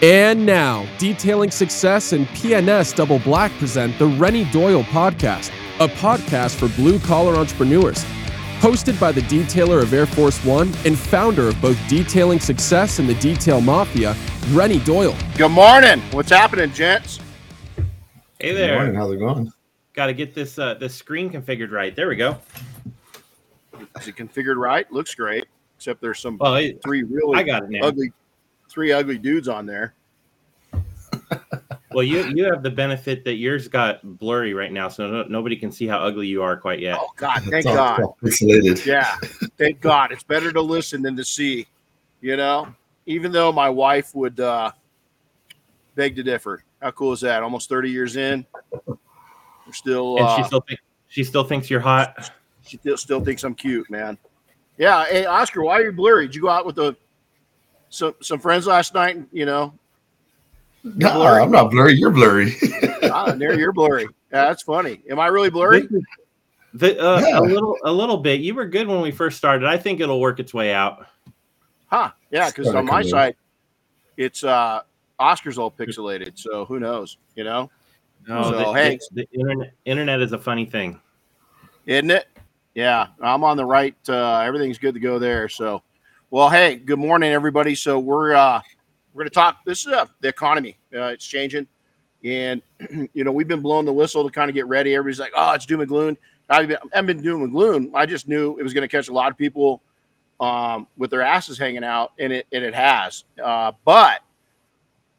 And now, Detailing Success and PNS Double Black present the Renny Doyle Podcast, a podcast for blue collar entrepreneurs. Hosted by the detailer of Air Force One and founder of both Detailing Success and the Detail Mafia, Renny Doyle. Good morning. What's happening, gents? Hey Good there. morning. How's it going? Got to get this uh, this screen configured right. There we go. Is it configured right? Looks great. Except there's some Well, it, three really I got it ugly, three ugly dudes on there. Well, you you have the benefit that yours got blurry right now, so no, nobody can see how ugly you are quite yet. Oh God, thank all- God. all Yeah, thank God. It's better to listen than to see. You know, even though my wife would uh, beg to differ. How cool is that? Almost 30 years in, we're still. and Uh, she still think, she still thinks you're hot. she still, still thinks I'm cute, man. Yeah. Hey, Oscar, why are you blurry? Did you go out with the some some friends last night? You know, No, Blurry. I'm not blurry. You're blurry. ah, there you're blurry. Yeah, that's funny. Am I really blurry? The, uh, Yeah. A little a little bit. You were good when we first started. I think it'll work its way out. Huh? Yeah, because on my side, it's uh Oscar's all pixelated. So who knows? You know, No, So, the, hey. the, the internet internet is a funny thing. isn't it? Yeah, I'm on the right. Uh, everything's good to go there. So, well, hey, good morning, everybody. So we're uh we're gonna talk. This is uh, the economy. Uh, it's changing, and you know we've been blowing the whistle to kind of get ready. Everybody's like, oh, it's doom and gloom. I've been, I haven't been doom and gloom. I just knew it was going to catch a lot of people um, with their asses hanging out, and it and it has. Uh, but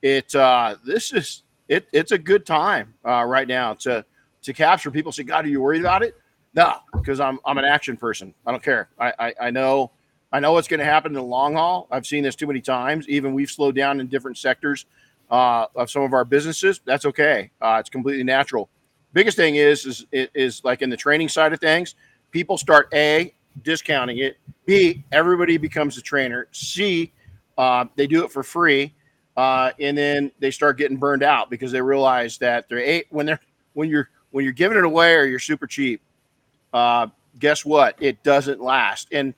it uh, this is it. It's a good time uh, right now to to capture people. Say, God, are you worried about it? No, because I'm I'm an action person. I don't care. I I, I know I know what's going to happen in the long haul. I've seen this too many times. Even we've slowed down in different sectors uh, of some of our businesses. That's okay. Uh, it's completely natural. Biggest thing is is is like in the training side of things. People start a discounting it. B everybody becomes a trainer. C uh, they do it for free, uh, and then they start getting burned out because they realize that they're eight when they're when you're when you're giving it away or you're super cheap. Uh, guess what? It doesn't last. And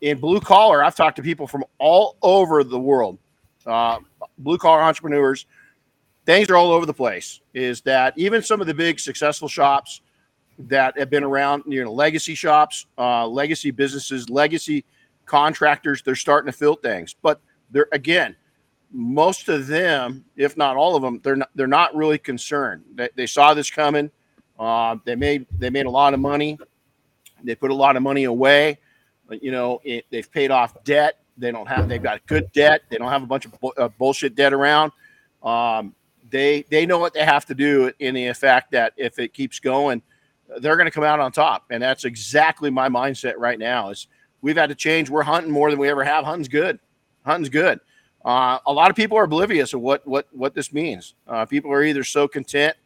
in blue collar, I've talked to people from all over the world, uh, blue collar entrepreneurs. Things are all over the place. Is that even some of the big successful shops that have been around, you know, legacy shops, uh, legacy businesses, legacy contractors, they're starting to fill things. But they're again, most of them, if not all of them, they're not, they're not really concerned. They, they saw this coming. Uh, they made they made a lot of money. They put a lot of money away. You know, it, they've paid off debt. They don't have. They've got good debt. They don't have a bunch of bu- uh, bullshit debt around. Um, they they know what they have to do in the effect that if it keeps going, they're going to come out on top. And that's exactly my mindset right now. Is we've had to change. We're hunting more than we ever have. Hunting's good. Hunting's good. Uh, a lot of people are oblivious of what what what this means. Uh, people are either so content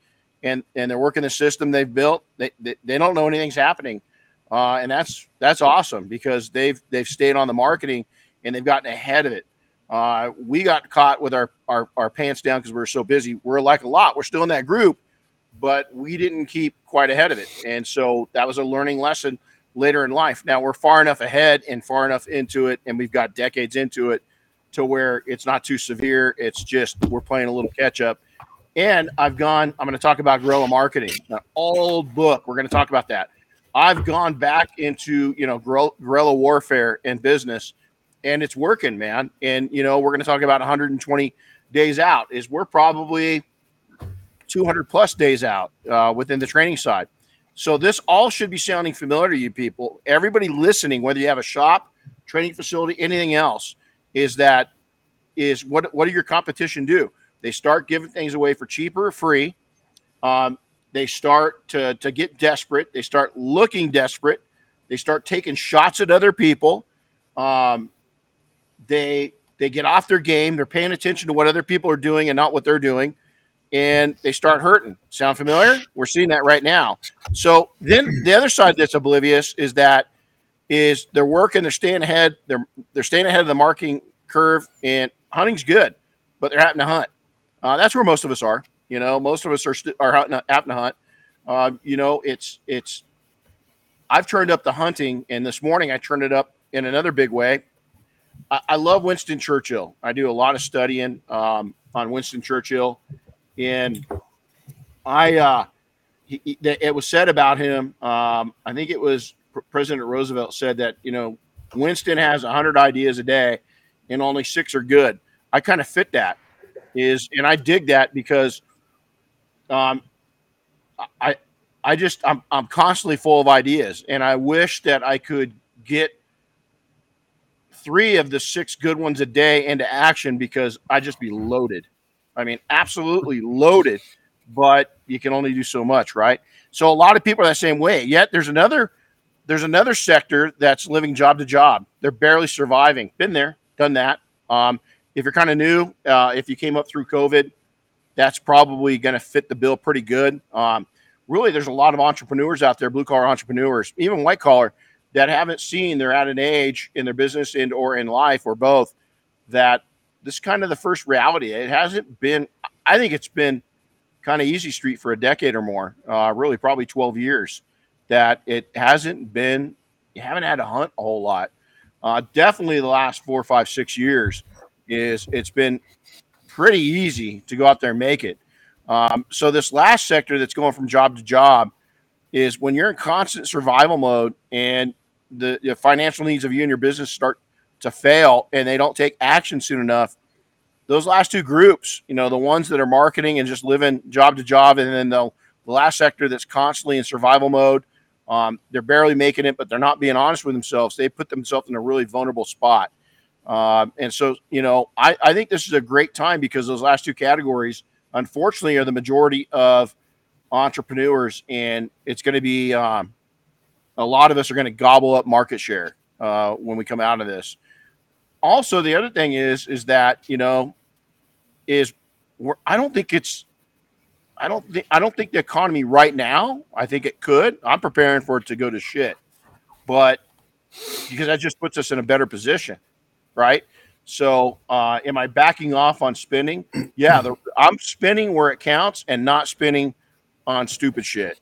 and and they're working the system they've built. They they, they don't know anything's happening, uh, and that's that's awesome because they've they've stayed on the marketing and they've gotten ahead of it. Uh, we got caught with our our, our pants down because we were so busy. We're like a lot. We're still in that group, but we didn't keep quite ahead of it, and so that was a learning lesson later in life. Now we're far enough ahead and far enough into it, and we've got decades into it to where it's not too severe. It's just we're playing a little catch up. And I've gone, I'm going to talk about guerrilla marketing, an old book. We're going to talk about that. I've gone back into, you know, guerrilla warfare and business, and it's working, man. And, you know, we're going to talk about 120 days out, is we're probably 200 plus days out uh, within the training side. So this all should be sounding familiar to you people. Everybody listening, whether you have a shop, training facility, anything else, is that is what what do your competition do? They start giving things away for cheaper or free. Um, they start to to get desperate. They start looking desperate. They start taking shots at other people. Um, they they get off their game. They're paying attention to what other people are doing and not what they're doing, and they start hurting. Sound familiar? We're seeing that right now. So then the other side that's oblivious is that is they're working, they're staying ahead, they're they're staying ahead of the marking curve, and hunting's good, but they're having to hunt. Uh, that's where most of us are. You know, most of us are st- are hunting, having to hunt. Uh, you know, it's it's. I've turned up the hunting, and this morning I turned it up in another big way. I, I love Winston Churchill. I do a lot of studying um, on Winston Churchill, and I uh, he, he- it was said about him. Um, I think it was Pr- President Roosevelt said that you know Winston has hundred ideas a day, and only six are good. I kind of fit that is, and I dig that because um, I I just I'm I'm constantly full of ideas, and I wish that I could get three of the six good ones a day into action because I'd just be loaded. I mean, absolutely loaded, but you can only do so much, right? So a lot of people are that same way. Yet there's another there's another sector that's living job to job. They're barely surviving. Been there, done that. Um, if you're kind of new, uh, if you came up through COVID, that's probably going to fit the bill pretty good. Um, really, there's a lot of entrepreneurs out there, blue collar entrepreneurs, even white collar, that haven't seen they're at an age in their business and or in life or both that this is kind of the first reality. It hasn't been. I think it's been kind of easy street for a decade or more. Uh, really, probably 12 years. That it hasn't been. You haven't had to hunt a whole lot. Uh, definitely the last four, five, six years is it's been pretty easy to go out there and make it. Um, so this last sector that's going from job to job is when you're in constant survival mode and the, the financial needs of you and your business start to fail and they don't take action soon enough. Those last two groups, you know, the ones that are marketing and just living job to job, and then the, the last sector that's constantly in survival mode, um, they're barely making it, but they're not being honest with themselves. They put themselves in a really vulnerable spot. Um, and so, you know, I, I think this is a great time because those last two categories, unfortunately, are the majority of entrepreneurs, and it's going to be um, a lot of us are going to gobble up market share uh, when we come out of this. Also, the other thing is is that you know is I don't think it's I don't think I don't think the economy right now. I think it could. I'm preparing for it to go to shit, but because that just puts us in a better position, right? So, uh, am I backing off on spending? Yeah, the, I'm spending where it counts and not spending on stupid shit.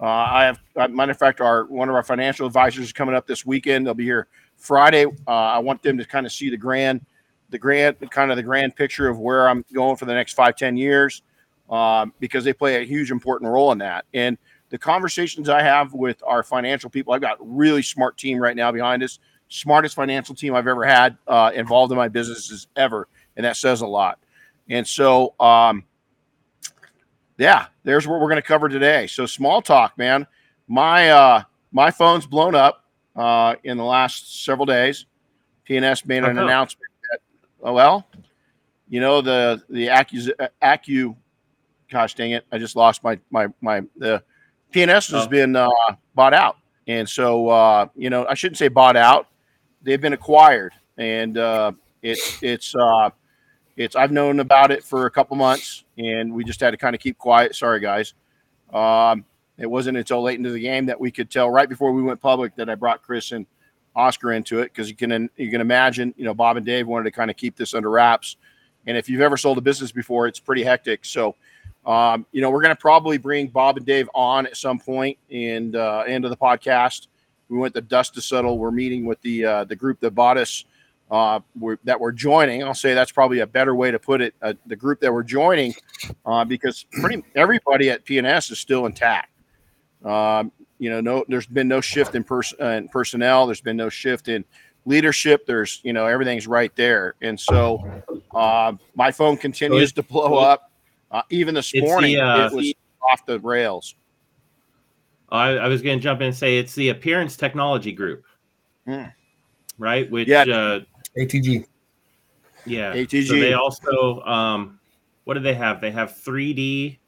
Uh, I have, uh, matter of fact, our one of our financial advisors is coming up this weekend. They'll be here Friday. Uh, I want them to kind of see the grand, the grand, kind of the grand picture of where I'm going for the next five, ten years, um, because they play a huge important role in that. And the conversations I have with our financial people, I've got a really smart team right now behind us, smartest financial team I've ever had uh, involved in my businesses ever, and that says a lot. And so, um, yeah, there's what we're going to cover today. So small talk, man. My uh, my phone's blown up uh, in the last several days. PNS made an announcement that, oh well, you know the the accu accu, gosh dang it, I just lost my my my the PNS has Oh. been uh, bought out, and so uh, you know I shouldn't say bought out. They've been acquired, and uh, it's it's uh, it's I've known about it for a couple months, and we just had to kind of keep quiet. Sorry, guys. Um, it wasn't until late into the game that we could tell right before we went public that I brought Chris and Oscar into it because you can you can imagine you know Bob and Dave wanted to kind of keep this under wraps, and if you've ever sold a business before, it's pretty hectic. So. Um, you know, we're going to probably bring Bob and Dave on at some and in uh, end of the podcast. We went to dust to settle. We're meeting with the uh, the group that bought us uh, we're, that we're joining. I'll say that's probably a better way to put it. Uh, the group that we're joining, uh, because pretty everybody at PNS is still intact. Um, you know, no, there's been no shift in, pers- uh, in personnel. There's been no shift in leadership. There's, you know, everything's right there. And so, uh, my phone continues to blow up. Uh, even this the, morning, uh, it was off the rails. I, I was going to jump in and say it's the Appearance Technology Group, Hmm. right? Which, Yeah. uh, ATG. yeah. ATG. So they also, um, what do they have? They have 3D,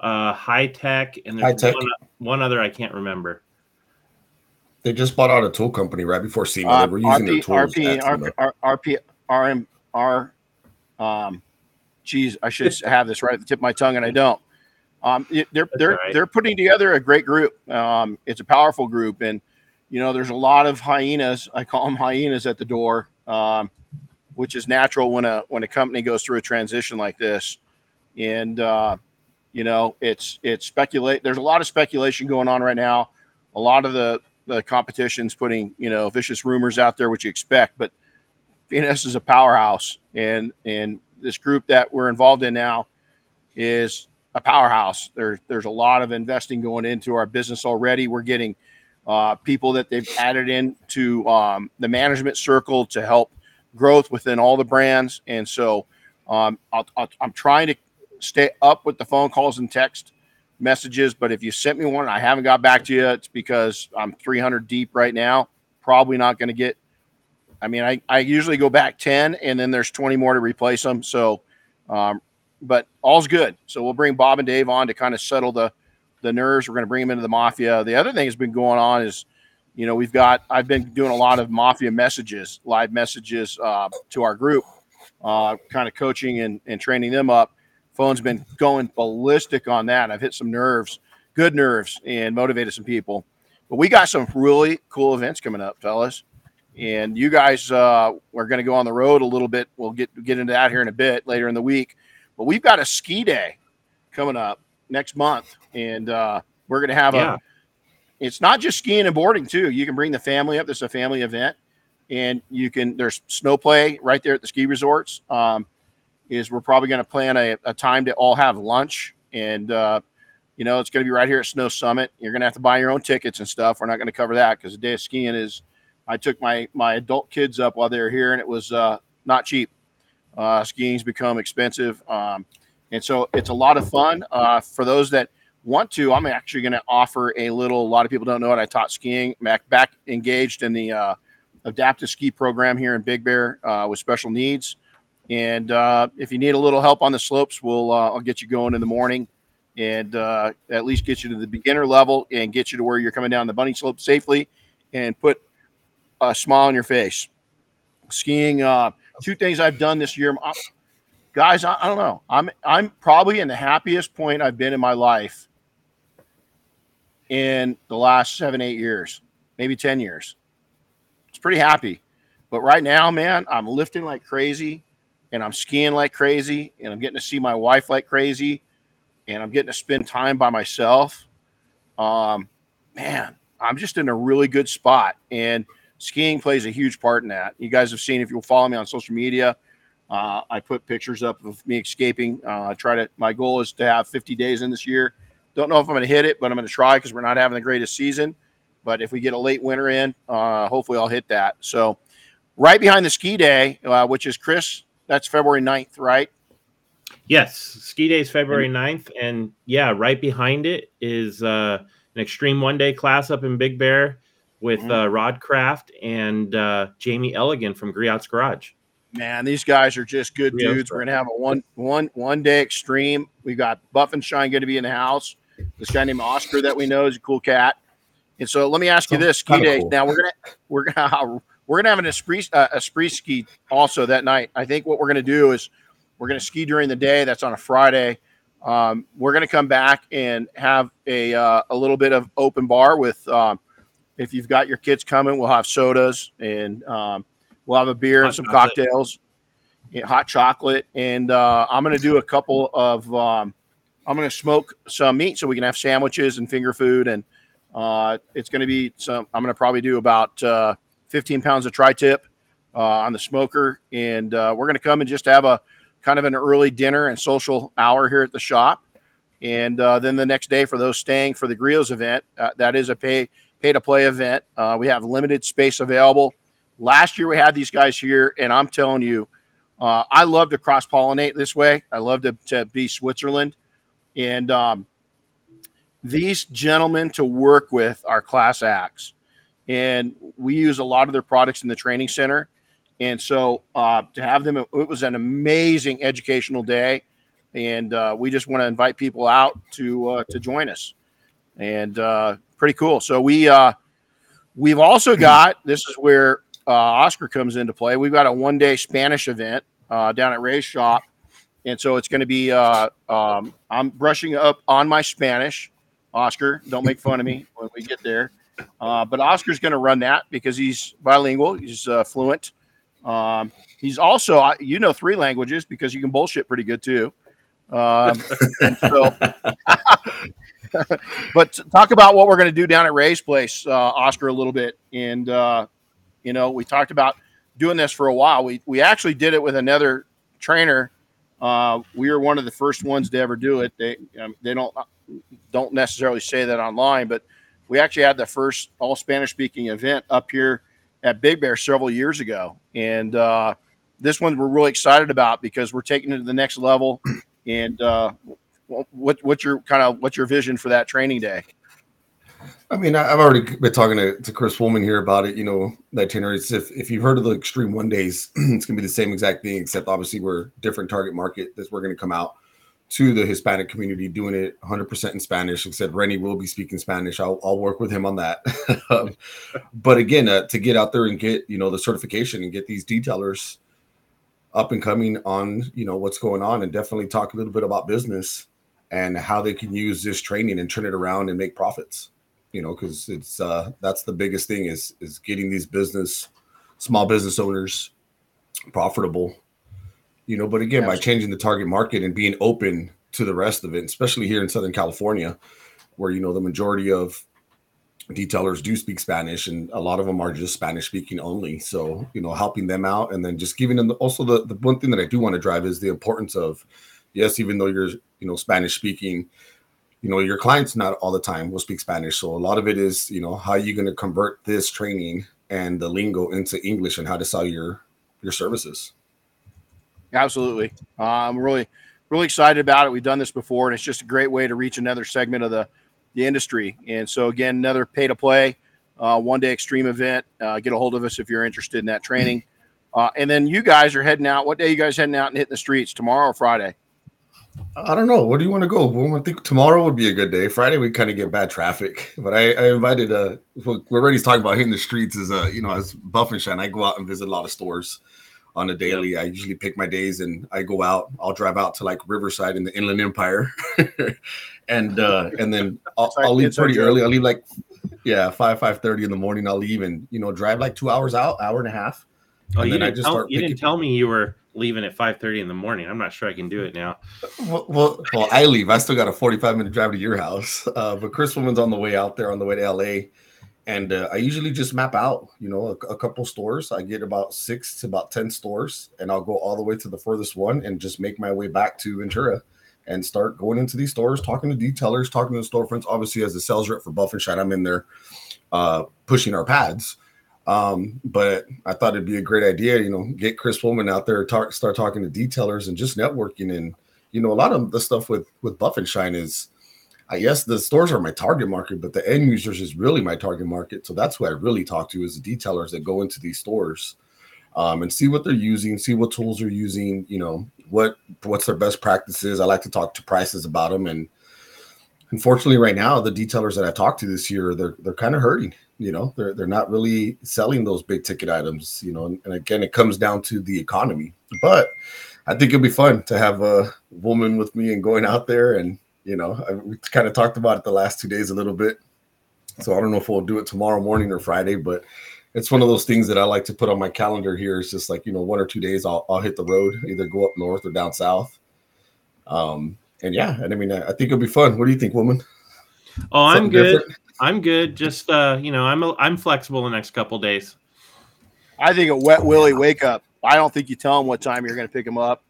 uh, high tech, and there's High tech. One, one other I can't remember. They just bought out a tool company right before SEMA. Uh, they were using their RP, tools. RP, at SEMA. RP, RP, RM, R, um, geez, I should have this right at the tip of my tongue, and I don't. Um, it- they're they're right. they're putting together a great group. Um, it's a powerful group, and you know, there's a lot of hyenas. I call them hyenas at the door, um, which is natural when a when a company goes through a transition like this. And uh, you know, it's it's speculate. There's a lot of speculation going on right now. A lot of the the competition's putting you know vicious rumors out there, which you expect, but PNS is a powerhouse, and and this group that we're involved in now is a powerhouse. There, there's a lot of investing going into our business already. We're getting uh, people that they've added into um, the management circle to help growth within all the brands, and so um, i am trying to stay up with the phone calls and text messages. But if you sent me one, I haven't got back to you. It's because I'm 300 deep right now. Probably not going to get. I mean, I, I usually go back 10, and then there's 20 more to replace them. So, um, but all's good. So we'll bring Bob and Dave on to kind of settle the the nerves. We're going to bring them into the mafia. The other thing that's been going on is, you know, we've got I've been doing a lot of mafia messages, live messages uh, to our group, uh, kind of coaching and, and training them up. Phone's been going ballistic on that. I've hit some nerves, good nerves, and motivated some people. But we got some really cool events coming up, fellas. And you guys uh, are going to go on the road a little bit. We'll get get into that here in a bit later in the week. But we've got a ski day coming up next month, and uh, we're going to have yeah. a. It's not just skiing and boarding too. You can bring the family up. This is a family event, and you can. There's snow play right there at the ski resorts. Um, is we're probably going to plan a, a, time to all have lunch and uh, you know it's going to be right here at snow summit you're going to have to buy your own tickets and stuff we're not going to cover that because the day of skiing is i took my my adult kids up while they were here and it was uh, not cheap uh, skiing's become expensive um, and so it's a lot of fun uh, for those that want to i'm actually going to offer a little a lot of people don't know it i taught skiing back, back engaged in the uh, adaptive ski program here in big bear uh, with special needs and uh, if you need a little help on the slopes, we'll uh, I'll get you going in the morning, and uh, at least get you to the beginner level and get you to where you're coming down the bunny slope safely, and put a smile on your face. Skiing. Uh, two things I've done this year, I'm, guys. I, I don't know. I'm I'm probably in the happiest point I've been in my life in the last seven eight years, maybe ten years. It's pretty happy. But right now, man, I'm lifting like crazy and I'm skiing like crazy and I'm getting to see my wife like crazy and I'm getting to spend time by myself. Um, man, I'm just in a really good spot and skiing plays a huge part in that. You guys have seen if you'll follow me on social media, uh, I put pictures up of me escaping. Uh, I try to. My goal is to have 50 days in this year. Don't know if I'm going to hit it, but I'm going to try because we're not having the greatest season. But if we get a late winter in, uh, hopefully I'll hit that. So, right behind the ski day, uh, which is Chris that's February 9th, right? Yes, ski day is February 9th. And yeah, right behind it is uh, an extreme one day class up in Big Bear with mm-hmm. uh, Rod Kraft and uh, Jamie Elligan from Griot's Garage. Man, these guys are just good Griot's dudes. We're gonna have a one one one day extreme. We've got Buff and Shine going to be in the house. This guy named Oscar that we know is a cool cat. And so let me ask you this: ski day. Cool. Now we're gonna we're gonna we're gonna have an esprit uh, après ski also that night. I think what we're gonna do is we're gonna ski during the day. That's on a Friday. Um, we're gonna come back and have a uh, a little bit of open bar with. Um, if you've got your kids coming, we'll have sodas and um, we'll have a beer hot and some chocolate. cocktails, hot chocolate, and uh, I'm gonna do a couple of. Um, I'm gonna smoke some meat so we can have sandwiches and finger food, and uh, it's gonna be some. I'm gonna probably do about uh, 15 pounds of tri-tip uh, on the smoker, and uh, we're going to come and just have a kind of an early dinner and social hour here at the shop. And uh, then the next day for those staying for the Griot's event, uh, that is a pay pay to play event. Uh, we have limited space available. Last year we had these guys here, and I'm telling you, uh, I love to cross pollinate this way. I love to, to be Switzerland, and um, these gentlemen to work with are class acts and we use a lot of their products in the training center. And so uh, to have them, it was an amazing educational day, and uh, we just want to invite people out to uh, to join us, and uh, pretty cool. So we uh, we've also got this is where uh, Oscar comes into play. We've got a one day Spanish event down at Ray's shop, and so it's going to be um, I'm brushing up on my Spanish. Oscar, don't make fun of me when we get there. Uh, but Oscar's going to run that because he's bilingual. He's uh, fluent. Um, he's also, you know, three languages because you can bullshit pretty good too. Um, so, but talk about what we're going to do down at Ray's place, uh, Oscar, a little bit. And, uh, you know, we talked about doing this for a while. We we actually did it with another trainer. Uh, we were one of the first ones to ever do it. They um, they don't don't necessarily say that online, but we actually had the first all Spanish speaking event up here at Big Bear several years ago, and uh, this one we're really excited about because we're taking it to the next level. And uh, what what's your kind of what's your vision for that training day? I mean, I've already been talking to, to Chris Woolman here about it. You know, that itinerary. If if you've heard of the Extreme One Days, it's gonna be the same exact thing, except obviously we're different target market that we're gonna come out to the Hispanic community, doing it 100% in Spanish. Except Renny will be speaking Spanish. I'll, I'll work with him on that. um, but again, uh, to get out there and get you know the certification and get these detailers up and coming on you know what's going on, and definitely talk a little bit about business and how they can use this training and turn it around and make profits. You know, because it's uh, that's the biggest thing is is getting these business small business owners profitable you know but again by changing the target market and being open to the rest of it especially here in southern california where you know the majority of detailers do speak spanish and a lot of them are just spanish speaking only so you know helping them out and then just giving them the, also the, the one thing that i do want to drive is the importance of yes even though you're you know spanish speaking you know your clients not all the time will speak spanish so a lot of it is you know how are you going to convert this training and the lingo into english and how to sell your your services Absolutely. Uh, I'm really, really excited about it. We've done this before, and it's just a great way to reach another segment of the, the industry. And so, again, another pay to play, uh, one day extreme event. Uh, get a hold of us if you're interested in that training. Uh, and then you guys are heading out. What day you guys heading out and hitting the streets? Tomorrow or Friday? I don't know. Where do you want to go? Well, I think tomorrow would be a good day. Friday we kind of get bad traffic, but I, I invited. Uh, we're already talking about hitting the streets. Is uh, you know, as Buff and Shine, I go out and visit a lot of stores on a daily. Yep. I usually pick my days and I go out. I'll drive out to like Riverside in the Inland Empire, and uh, and then I'll, I'll leave pretty early. I'll leave like yeah five five thirty in the morning. I'll leave and you know drive like two hours out, hour and a half. Oh, you, didn't tell, you didn't tell me you were leaving at 5:30 in the morning. I'm not sure I can do it now. Well, well, well, I leave. I still got a 45 minute drive to your house. Uh, but Chris Woolman's on the way out there on the way to LA and uh, I usually just map out, you know, a, a, couple stores. I get about six to about ten stores, and I'll go all the way to the furthest one and just make my way back to Ventura and start going into these stores, talking to detailers, talking to the storefronts. Obviously, as a sales rep for Buff and Shine, I'm in there uh, pushing our pads. Um, but I thought it'd be a great idea, you know, get Chris Woolman out there, talk, start talking to detailers and just networking. And you know, a lot of the stuff with with Buff and Shine is I guess the stores are my target market, but the end users is really my target market. So that's who I really talk to is the detailers that go into these stores um, and see what they're using, see what tools they're using, you know, what what's their best practices. I like to talk to prices about them. And unfortunately, right now, the detailers that I talked to this year, they're they're kind of hurting. You know, they're they're not really selling those big ticket items, you know, and, and again, it comes down to the economy. But I think it'll be fun to have a Woolman with me and going out there and you know, I, we kind of talked about it the last two days a little bit. So I don't know if we'll do it tomorrow morning or Friday, but it's one of those things that I like to put on my calendar here. It's just like, you know, one or two days I'll, I'll hit the road, either go up north or down south. Um, and yeah, and I mean, I, I think it'll be fun. What do you think, Woolman? Oh, I'm good. Different? I'm good. Just, uh, you know, I'm, a, I'm flexible the next couple days. I think a wet Willie wake up. I don't think you tell him what time you're going to pick him up.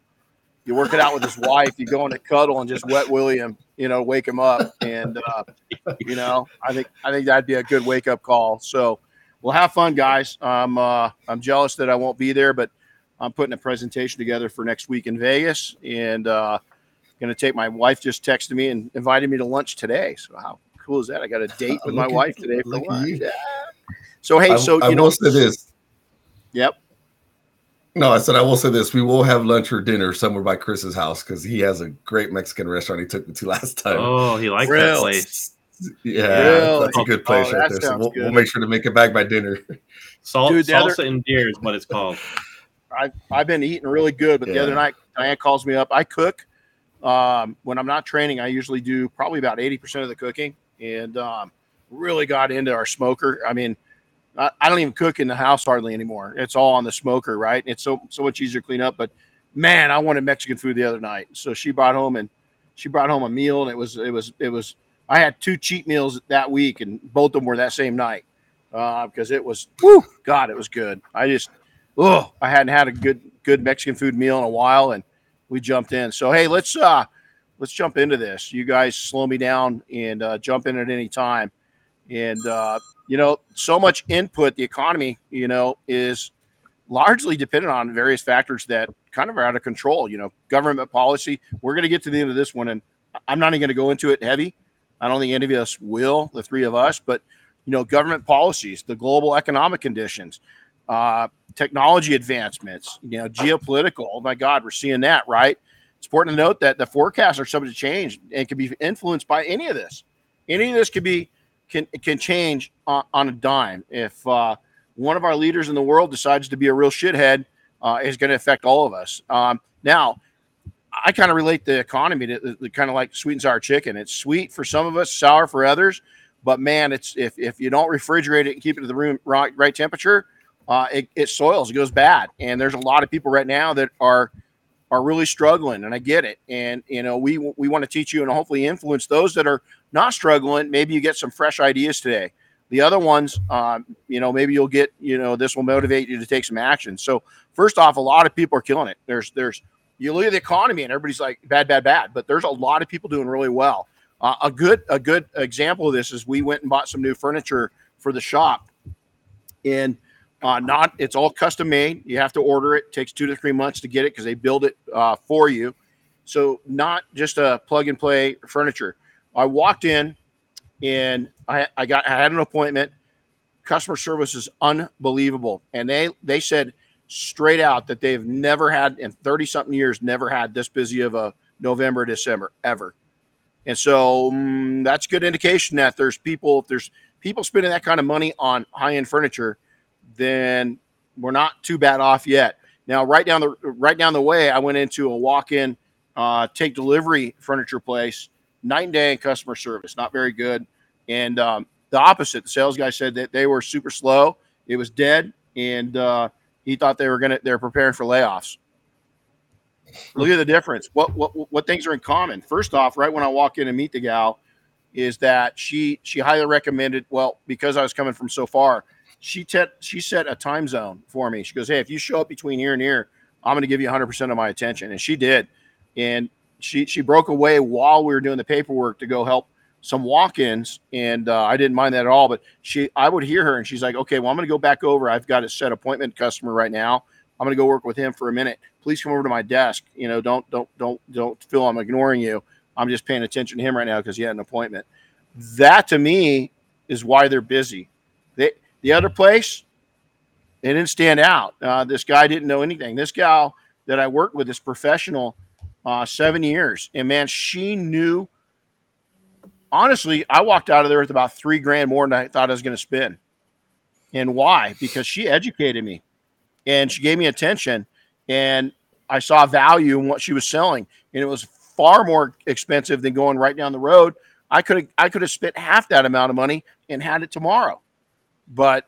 You work it out with his wife. You go in a cuddle and just wet Willie him you know, wake him up. And uh, you know, I think I think that'd be a good wake up call. So we'll have fun, guys. I'm uh, I'm jealous that I won't be there, but I'm putting a presentation together for next week in Vegas, and uh, going to take my wife. Just texted me and invited me to lunch today. So how cool is that? I got a date with my wife today for lunch. Yeah. So hey, so I, you I know, say this. Yep. No, I said I will say this: we will have lunch or dinner somewhere by Chris's house because he has a great Mexican restaurant he took me to last time. Oh, he likes that place. Yeah, really? that's a good place oh, right there. So we'll, we'll, make sure to make it back by dinner. Salt, Dude, salsa other, and beer is what it's called. I, I've been eating really good, but yeah. the other night Diane calls me up. I cook um, when I'm not training. I usually do probably about eighty percent of the cooking, and um, really got into our smoker. I mean I, I don't even cook in the house hardly anymore. It's all on the smoker, right? It's so so much easier to clean up. But man, I wanted Mexican food the other night, so she brought home and she brought home a meal, and it was it was it was. I had two cheat meals that week, and both of them were that same night uh, because it was, whew, God, it was good. I just oh, I hadn't had a good good Mexican food meal in a while, and we jumped in. So hey, let's uh let's jump into this. You guys slow me down and uh, jump in at any time. And uh, you know, so much input. The economy, you know, is largely dependent on various factors that kind of are out of control. You know, government policy. We're going to get to the end of this one, and I'm not even going to go into it heavy. I don't think any of us will, the three of us, but you know, government policies, the global economic conditions, uh, technology advancements, you know, geopolitical. Oh my God, we're seeing that, right? It's important to note that the forecasts are subject to change and can be influenced by any of this. Any of this can be can can change on, on a dime. If uh, one of our leaders in the world decides to be a real shithead, uh, is going to affect all of us. Um, now, I kind of relate the economy to, to kind of like sweet and sour chicken. It's sweet for some of us, sour for others. But man, it's if, if you don't refrigerate it and keep it to the room right, right temperature, uh, it, it soils, it goes bad. And there's a lot of people right now that are are really struggling, and I get it. And you know, we we want to teach you and hopefully influence those that are not struggling. Maybe you get some fresh ideas today. The other ones, um, you know, maybe you'll get, you know, this will motivate you to take some action. So first off, a lot of people are killing it. There's there's you look at the economy and everybody's like bad, bad, bad, but there's a lot of people doing really well. Uh, a good a good example of this is we went and bought some new furniture for the shop, and uh, not it's all custom made. You have to order it. it takes two to three months to get it because they build it uh, for you. So not just a plug and play furniture. I walked in, and I, I got I had an appointment. Customer service is unbelievable, and they they said straight out that they've never had in 30 something years never had this busy of a November December ever. And so um, that's good indication that there's people if there's people spending that kind of money on high end furniture, then we're not too bad off yet. Now, right down the right down the way, I went into a walk in uh, take delivery furniture place. Night and day in customer service, not very good. And um, the opposite, the sales guy said that they were super slow. It was dead, and uh, he thought they were gonna they're preparing for layoffs. Look at the difference. What what what things are in common? First off, right when I walk in and meet the gal, is that she she highly recommended. Well, because I was coming from so far, she te- she set a time zone for me. She goes, "Hey, if you show up between here and here, I'm going to give you 100 percent of my attention," and she did. And she she broke away while we were doing the paperwork to go help some walk-ins, and uh, I didn't mind that at all. But she, I would hear her, and she's like, "Okay, well, I'm going to go back over. I've got a set appointment customer right now. I'm going to go work with him for a minute. Please come over to my desk. You know, don't don't don't don't feel I'm ignoring you. I'm just paying attention to him right now because he had an appointment. That to me is why they're busy. They the other place, they didn't stand out. Uh, this guy didn't know anything. This gal that I worked with is professional, uh, seven years, and man, she knew honestly, I walked out of there with about three grand more than I thought I was going to spend. And why? Because she educated me and she gave me attention and I saw value in what she was selling. And it was far more expensive than going right down the road. I could have I could have spent half that amount of money and had it tomorrow. But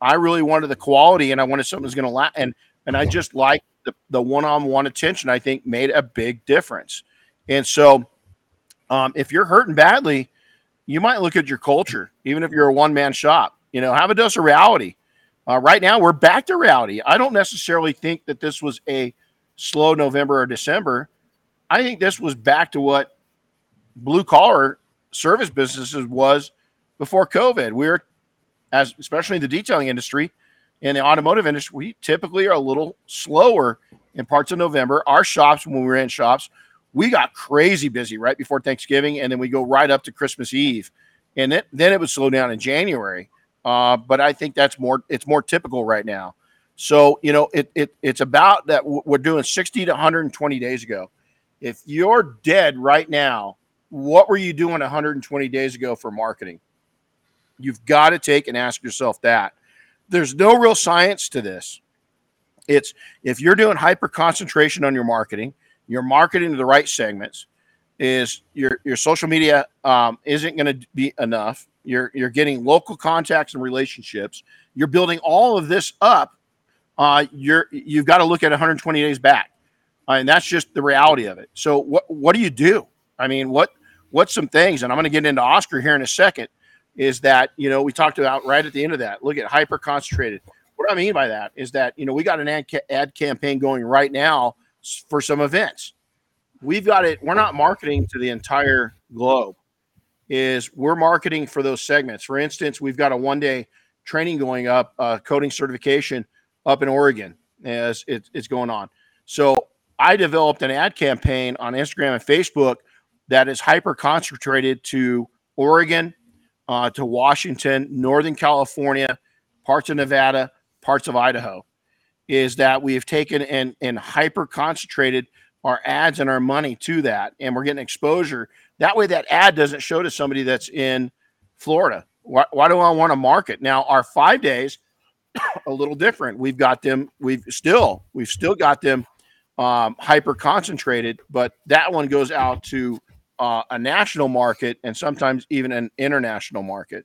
I really wanted the quality and I wanted something that's going to last. And and I just like the, the one-on-one attention, I think made a big difference. And so um, if you're hurting badly, you might look at your culture, even if you're a one man shop. You know, have a dose of reality. Uh, right now, we're back to reality. I don't necessarily think that this was a slow November or December. I think this was back to what blue collar service businesses was before COVID. We're, as especially in the detailing industry and the automotive industry, we typically are a little slower in parts of November. Our shops, when we were in shops, we got crazy busy right before Thanksgiving, and then we go right up to Christmas Eve, and then then it would slow down in January. Uh, but I think that's more it's more typical right now. So you know it, it it's about that we're doing 60 to 120 days ago. If you're dead right now, what were you doing 120 days ago for marketing? You've got to take and ask yourself that. There's no real science to this. It's if you're doing hyper concentration on your marketing, you're marketing to the right segments is your your social media um, isn't going to be enough. You're you're getting local contacts and relationships. You're building all of this up uh, you're you've got to look at 120 days back. Uh, and that's just the reality of it. So what what do you do? I mean what what's some things? And i'm going to get into oscar here in a second is that you know we talked about right at the end of that look at hyper concentrated what I mean by that is that you know we got an ad, ca- ad campaign going right now for some events. We've got it. We're not marketing to the entire globe. Is we're marketing for those segments. For instance, we've got a one day training going up, uh, coating certification up in Oregon as it, it's going on. So I developed an ad campaign on Instagram and Facebook that is hyper concentrated to Oregon, uh, to Washington, Northern California, parts of Nevada, parts of Idaho. Is that we have taken and, and hyper concentrated our ads and our money to that, and we're getting exposure. That way, that ad doesn't show to somebody that's in Florida. Why, why do I want to market now? Our five days a little different. We've got them. We've still we've still got them um, hyper concentrated, but that one goes out to uh, a national market and sometimes even an international market.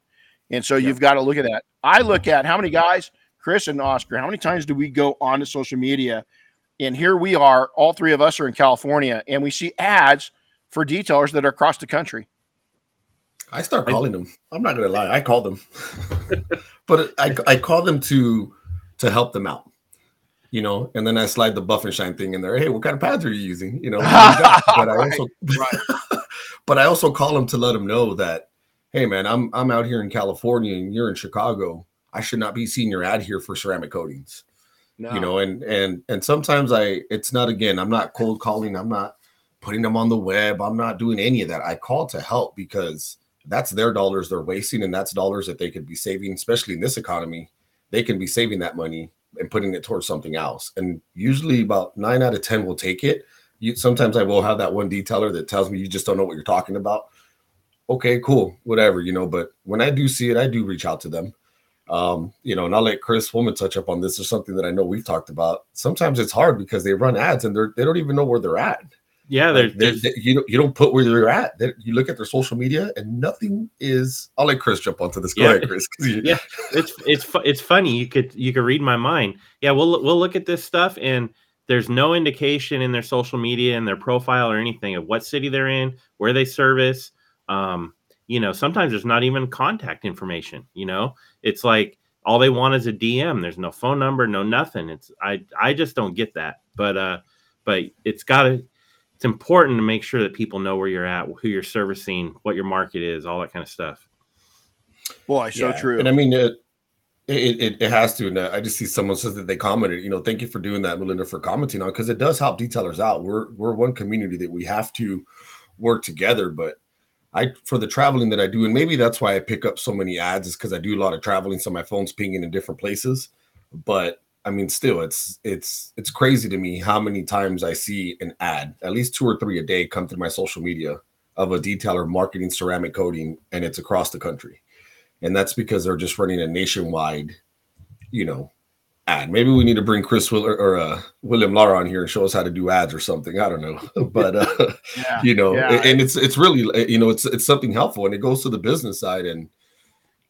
And so you've got to look at that. I look at how many guys, Chris and Oscar, how many times do we go onto social media? And here we are, all three of us are in California, and we see ads for detailers that are across the country. I start calling them. I'm not gonna lie, I call them, but I I call them to to help them out, you know. And then I slide the buff and shine thing in there. Hey, what kind of pads are you using? You know. but I also, but I also call them to let them know that, hey, man, I'm I'm out here in California and you're in Chicago. I should not be seeing your ad here for ceramic coatings. No. You know, and and and sometimes I it's not again, I'm not cold calling, I'm not putting them on the web, I'm not doing any of that. I call to help because that's their dollars they're wasting and that's dollars that they could be saving especially in this economy they can be saving that money and putting it towards something else. And usually about nine out of ten will take it. You sometimes i will have that one detailer that tells me you just don't know what you're talking about. Okay cool whatever you know but when i do see it i do reach out to them. Um, you know, and I'll let Chris Woolman touch up on this. Or something that I know we've talked about. Sometimes it's hard because they run ads and they're they don't even know where they're at. Yeah, Like, there's, they- they- you don't you don't put where they're at. They- you look at their social media and nothing is. I'll let Chris jump onto this. Go Yeah. ahead, Chris. Yeah. it's it's fu- it's funny. You could you could read my mind. Yeah, we'll we'll look at this stuff, and there's no indication in their social media and their profile or anything of what city they're in, where they service. Um, you know, sometimes there's not even contact information. You know, it's like all they want is a DM. There's no phone number, no nothing. It's I I just don't get that. But uh, but it's got to. It's important to make sure that people know where you're at, who you're servicing, what your market is, all that kind of stuff. Boy, so Yeah. true. And I mean, it, it it it has to. And I just see someone says that they commented. You know, thank you for doing that, Melinda, for commenting on because it does help detailers out. We're we're one community that we have to work together. But I for the traveling that I do, and maybe that's why I pick up so many ads is because I do a lot of traveling, so my phone's pinging in different places. But I mean, still, it's it's it's crazy to me how many times I see an ad, at least two or three a day, come through my social media of a detailer marketing ceramic coating, and it's across the country and that's because they're just running a nationwide, you know, ad. Maybe we need to bring Chris Will- or uh, William Lara on here and show us how to do ads or something. I don't know, but uh, yeah. you know, Yeah. and it's it's really you know it's it's something helpful, and it goes to the business side and.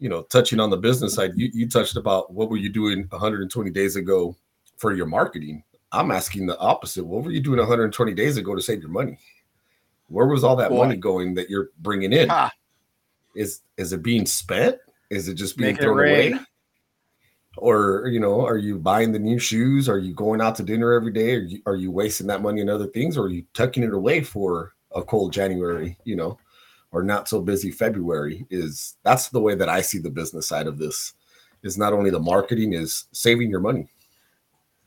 You know, touching on the business side, you, you touched about what were you doing 120 days ago for your marketing. I'm asking the opposite. What were you doing 120 days ago to save your money? Where was all that Boy. money going that you're bringing in? Ha, is is it being spent is it just being it thrown away or you know are you buying the new shoes are you going out to dinner every day are you, are you wasting that money on other things or are you tucking it away for a cold january you know or not so busy february is that's the way that i see the business side of this is not only the marketing is saving your money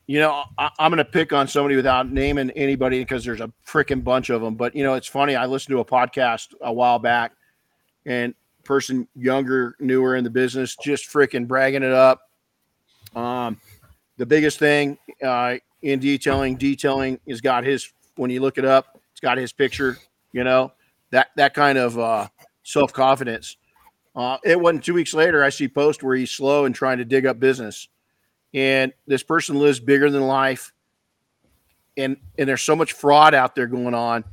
You know, I, I'm going to pick on somebody without naming anybody because there's a freaking bunch of them. But you know, it's funny. I listened to a podcast a while back, and person younger, newer in the business, just freaking bragging it up. Um, the biggest thing uh, in detailing, detailing has got his. When you look it up, it's got his picture. You know that that kind of uh, self confidence. Uh, it wasn't two weeks later. I see post where he's slow and trying to dig up business. And this person lives bigger than life. And and there's so much fraud out there going on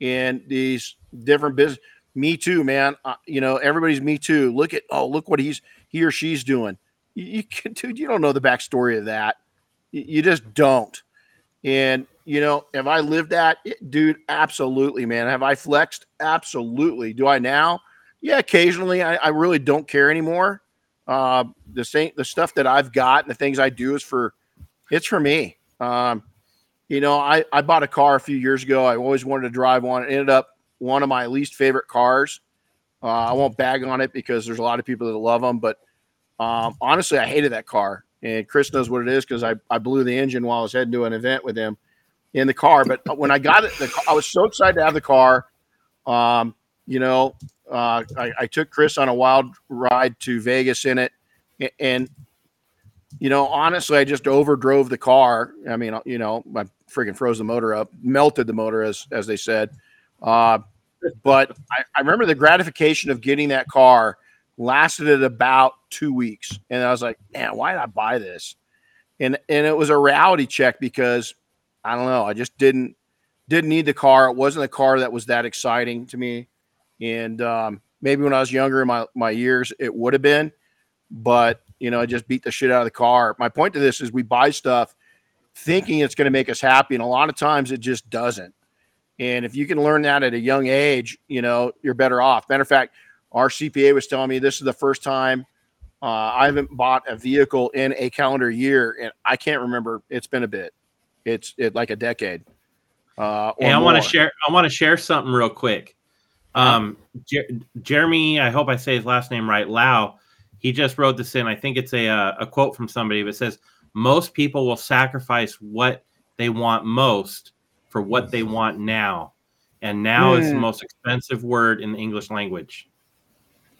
in these different business. Me too man. Uh, you know everybody's me too. Look at oh look what he's he or she's doing. You, you can, dude you don't know the backstory of that. You, you just don't. And you know have i lived that dude absolutely man have i flexed absolutely do i now yeah occasionally i, I really don't care anymore uh, the same the stuff that I've got and the things I do is for it's for me. Um, you know, I, I bought a car a few years ago. I always wanted to drive one. It ended up one of my least favorite cars. Uh, I won't bag on it because there's a lot of people that love them, but um, honestly, I hated that car. And Chris knows what it is because I, I blew the engine while I was heading to an event with him in the car. But when I got it, the, I was so excited to have the car. Um, you know, uh, I, I, took Chris on a wild ride to Vegas in it, and you know, honestly, I just overdrove the car. I mean, you know, I freaking froze the motor up, melted the motor, as as they said. Uh, but I, I remember the gratification of getting that car lasted it about two weeks, and I was like, man, why did I buy this? And and it was a reality check because I don't know, I just didn't didn't need the car. It wasn't a car that was that exciting to me. And um, maybe when I was younger in my, my years, it would have been, but you know, I just beat the shit out of the car. My point to this is we buy stuff thinking it's going to make us happy. And a lot of times it just doesn't. And if you can learn that at a young age, you know, you're better off. Matter of fact, our CPA was telling me this is the first time uh, I haven't bought a vehicle in a calendar year, and I can't remember. It's been a bit. It's it like a decade. Uh, and I want to share. I want to share something real quick. Um, Jer- Jeremy, I hope I say his last name right. Lau, he just wrote this in. I think it's a uh, a quote from somebody, but says most people will sacrifice what they want most for what they want now, and now mm. is the hmm. most expensive word in the English language.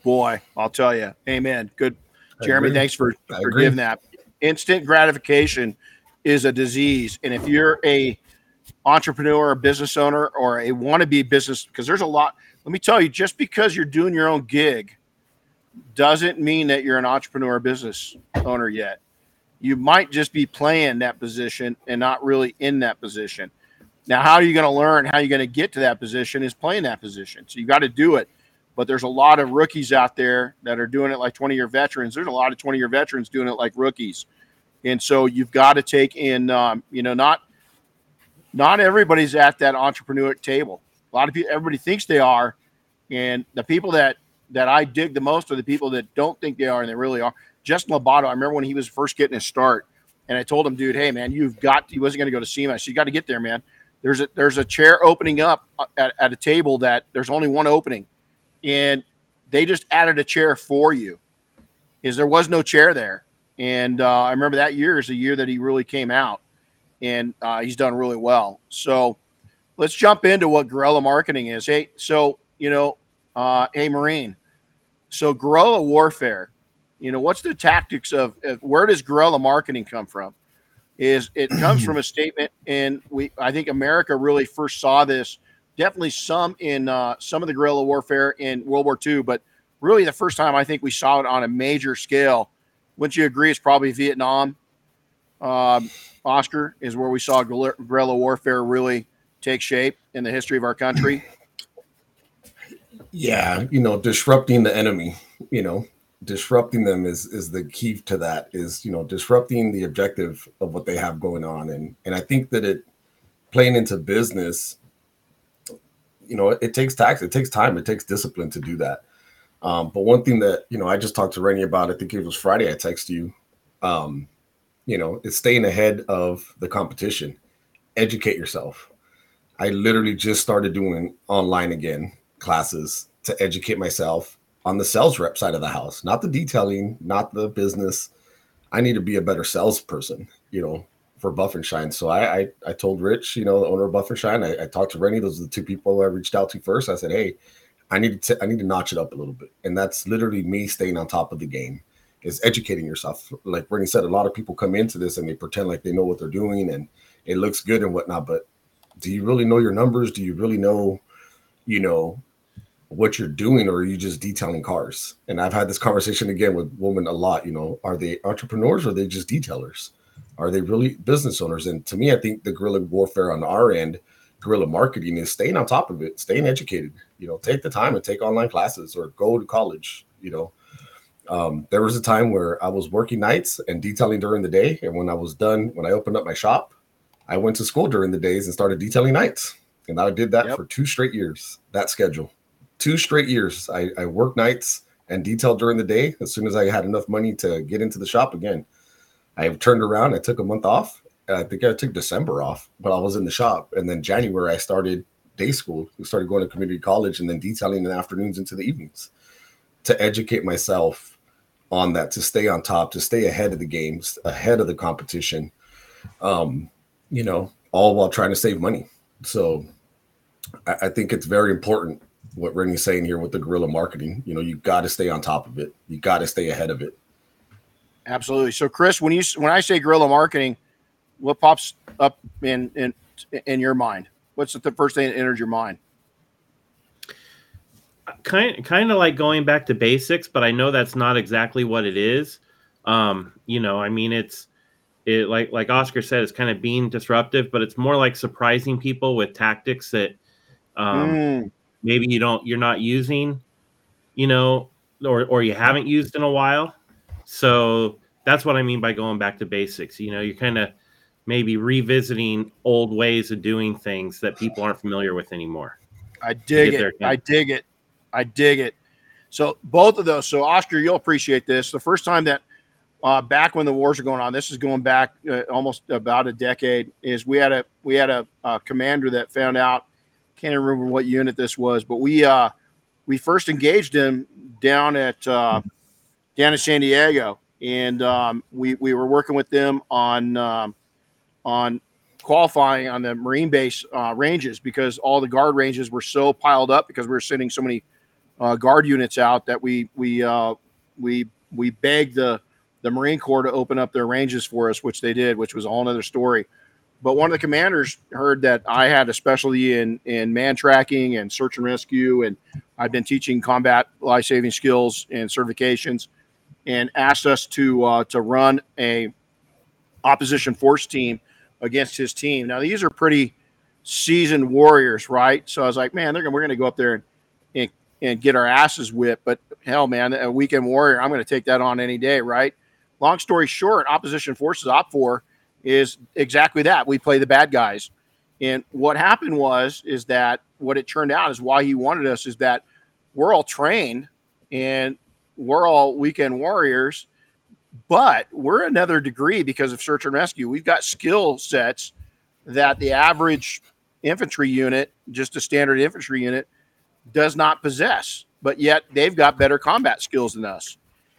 Boy, I'll tell you, Amen. Good, Jeremy. Thanks for, for giving that. Instant gratification is a disease, and if you're a entrepreneur, a business owner, or a wannabe business, because there's a lot let me tell you, just because you're doing your own gig doesn't mean that you're an entrepreneur business owner yet. You might just be playing that position and not really in that position. Now, how are you going to learn how you're going to get to that position is playing that position. So you got to do it. But there's a lot of rookies out there that are doing it like 20 year veterans. There's a lot of 20 year veterans doing it like rookies. And so you've got to take in, um, you know, not not everybody's at that entrepreneur table. A lot of people, everybody thinks they are, and the people that that I dig the most are the people that don't think they are and they really are. Justin Labato, I remember when he was first getting his start, and I told him, dude, hey man, you've got. He wasn't going to go to SEMA, so you got to get there, man. There's a there's a chair opening up uh, at, at a table that there's only one opening, and they just added a chair for you. Is there was no chair there, and uh, I remember that year is the year that he really came out, and uh, he's done really well. So let's jump into what guerrilla marketing is. Hey, so you know, uh, hey Marine, so guerrilla warfare. You know, what's the tactics of, of where does guerrilla marketing come from? Is it comes from a statement, and we I think America really first saw this. Definitely some in uh, some of the guerrilla warfare in World War II, but really the first time I think we saw it on a major scale. Wouldn't you agree? It's probably Vietnam. Um, Oscar is where we saw guerrilla warfare really take shape in the history of our country? Yeah, you know, disrupting the enemy, you know, disrupting them is is the key to that is, you know, disrupting the objective of what they have going on and and I think that it playing into business you know, it, takes tax, it takes time, it takes discipline to do that. Um, but one thing that you know, I just talked to Renny about. I think it was Friday. I texted you. Um, you know, it's staying ahead of the competition. Educate yourself. I literally just started doing online again classes to educate myself on the sales rep side of the house, not the detailing, not the business. I need to be a better salesperson, you know, for Buff and Shine. So I, I, I told Rich, you know, the owner of Buff and Shine, I, I talked to Renny. Those are the two people I reached out to first. I said, hey, I need to I need to notch it up a little bit, and that's literally me staying on top of the game. Is educating yourself. Like Renny said, a lot of people come into this and they pretend like they know what they're doing and it looks good and whatnot, but do you really know your numbers? Do you really know, you know, what you're doing, or are you just detailing cars? And I've had this conversation again with Woolman a lot. You know, are they entrepreneurs or are they just detailers? Are they really business owners? And to me, I think the guerrilla warfare on our end, guerrilla marketing, is staying on top of it, staying educated. You know, take the time and take online classes or go to college. You know, um, there was a time where I was working nights and detailing during the day, and when I was done, when I opened up my shop, I went to school during the days and started detailing nights. And I did that yep. for two straight years, that schedule. Two straight years. I, I worked nights and detail during the day. As soon as I had enough money to get into the shop again, I turned around. I took a month off. I think I took December off, but I was in the shop. And then January, I started day school. We started going to community college and then detailing in the afternoons into the evenings to educate myself on that, to stay on top, to stay ahead of the games, ahead of the competition. Um, you know, all while trying to save money. So I, I think it's very important what Renny's saying here with the guerrilla marketing. You know, you got to stay on top of it. You got to stay ahead of it. Absolutely. So, Chris, when you when I say guerrilla marketing, what pops up in in in your mind? What's the first thing that enters your mind? Kind kind of like going back to basics, but I know that's not exactly what it is. Um, you know, I mean, it's it like like Oscar said, it's kind of being disruptive, but it's more like surprising people with tactics that um, mm. maybe you don't you're not using, you know, or or you haven't used in a while. So that's what I mean by going back to basics. You know, you're kind of maybe revisiting old ways of doing things that people aren't familiar with anymore. I dig it. I dig it. I dig it. So both of those. So Oscar, you'll appreciate this. The first time that uh, back when the wars are going on, this is going back uh, almost about a decade. Is we had a we had a, a, commander that found out. Can't remember what unit this was, but we uh, we first engaged him down at uh, down in San Diego, and um, we we were working with them on um, on qualifying on the Marine base uh, ranges because all the guard ranges were so piled up because we were sending so many uh, guard units out that we we uh, we we begged the the Marine Corps to open up their ranges for us, which they did, which was a whole other story. But one of the commanders heard that I had a specialty in in man tracking and search and rescue, and I've been teaching combat life saving skills and certifications, and asked us to uh, to run a opposition force team against his team. Now these are pretty seasoned warriors, right? So I was like, man, they're gonna, we're going to go up there and, and and get our asses whipped. But hell, man, a weekend warrior, I'm going to take that on any day, right? Long story short, opposition forces OPFOR is exactly that. We play the bad guys. And what happened was is that what it turned out is why he wanted us is that we're all trained and we're all weekend warriors but we're another degree because of search and rescue. We've got skill sets that the average infantry unit, just a standard infantry unit, does not possess. But yet they've got better combat skills than us.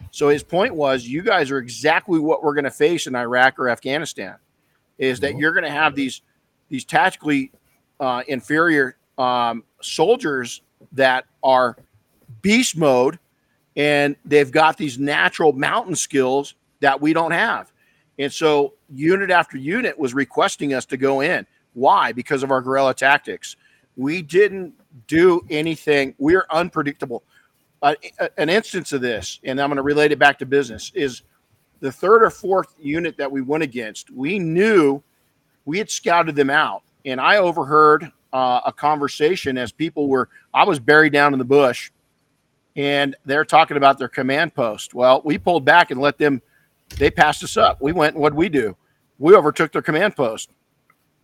So his point was, you guys are exactly what we're going to face in Iraq or Afghanistan, is that you're going to have these these tactically uh, inferior um, soldiers that are beast mode and they've got these natural mountain skills that we don't have. And so unit after unit was requesting us to go in. Why? Because of our guerrilla tactics. We didn't do anything. We're unpredictable. Uh, an instance of this, and I'm going to relate it back to business, is the third or fourth unit that we went against. We knew we had scouted them out, and I overheard uh, a conversation as people were. I was buried down in the bush, and they're talking about their command post. Well, we pulled back and let them. They passed us up. We went. What we do? We overtook their command post.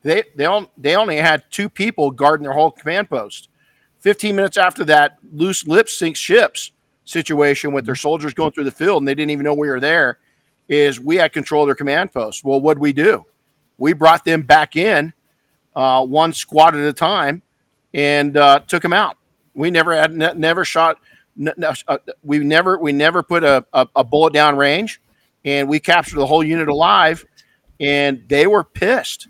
They they on, they only had two people guarding their whole command post. Fifteen minutes after that, loose lips sink ships situation with their soldiers going through the field and they didn't even know we were there. Is we had control of their command post. Well, what we do? We brought them back in, uh, one squad at a time, and uh, took them out. We never had ne- never shot no, uh, we never we never put a, a, a, bullet down range, and we captured the whole unit alive, and they were pissed.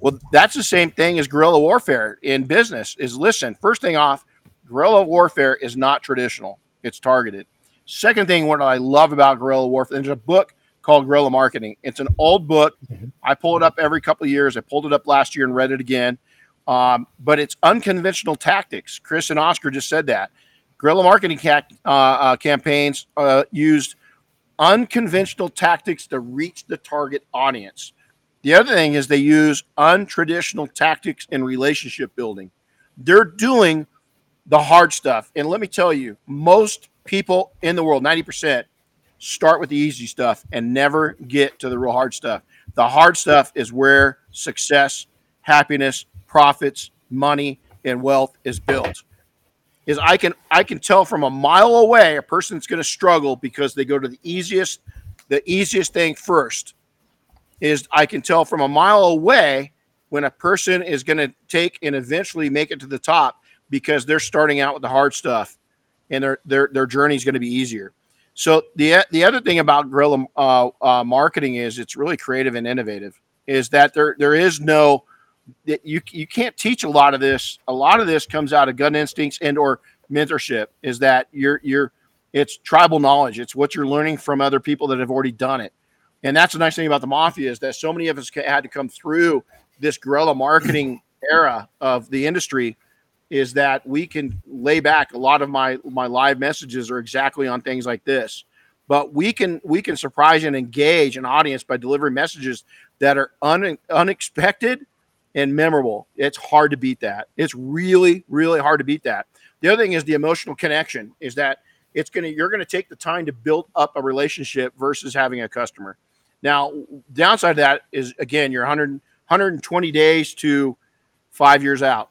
Well, that's the same thing as guerrilla warfare in business. Is listen, first thing off, guerrilla warfare is not traditional; it's targeted. Second thing, what I love about guerrilla warfare, there's a book called Guerrilla Marketing. It's an old book. Mm-hmm. I pull it up every couple of years. I pulled it up last year and read it again. Um, but it's unconventional tactics. Chris and Oscar just said that. Guerrilla marketing ca- uh, uh, campaigns uh, used unconventional tactics to reach the target audience. The other thing is they use untraditional tactics in relationship building. They're doing the hard stuff. And let me tell you, most people in the world, 90%, start with the easy stuff and never get to the real hard stuff. The hard stuff is where success, happiness, profits, money, and wealth is built. Is I can I can tell from a mile away a person's going to struggle because they go to the easiest the easiest thing first. Is I can tell from a mile away when a person is going to take and eventually make it to the top because they're starting out with the hard stuff and their their their journey is going to be easier. So the the other thing about guerrilla uh, uh, marketing is it's really creative and innovative. Is that there there is no you you can't teach a lot of this. A lot of this comes out of gut instincts and or mentorship. Is that you're you're it's tribal knowledge. It's what you're learning from other people that have already done it. And that's the nice thing about the mafia is that so many of us had to come through this guerrilla marketing era of the industry is that we can lay back a lot of my my live messages are exactly on things like this but we can we can surprise and engage an audience by delivering messages that are un, unexpected and memorable. It's hard to beat that. It's really, really hard to beat that. The other thing is the emotional connection is that it's to, you're to take the time to build up a relationship versus having a customer. Now, downside of that is again, you're 100, 120 days to five years out.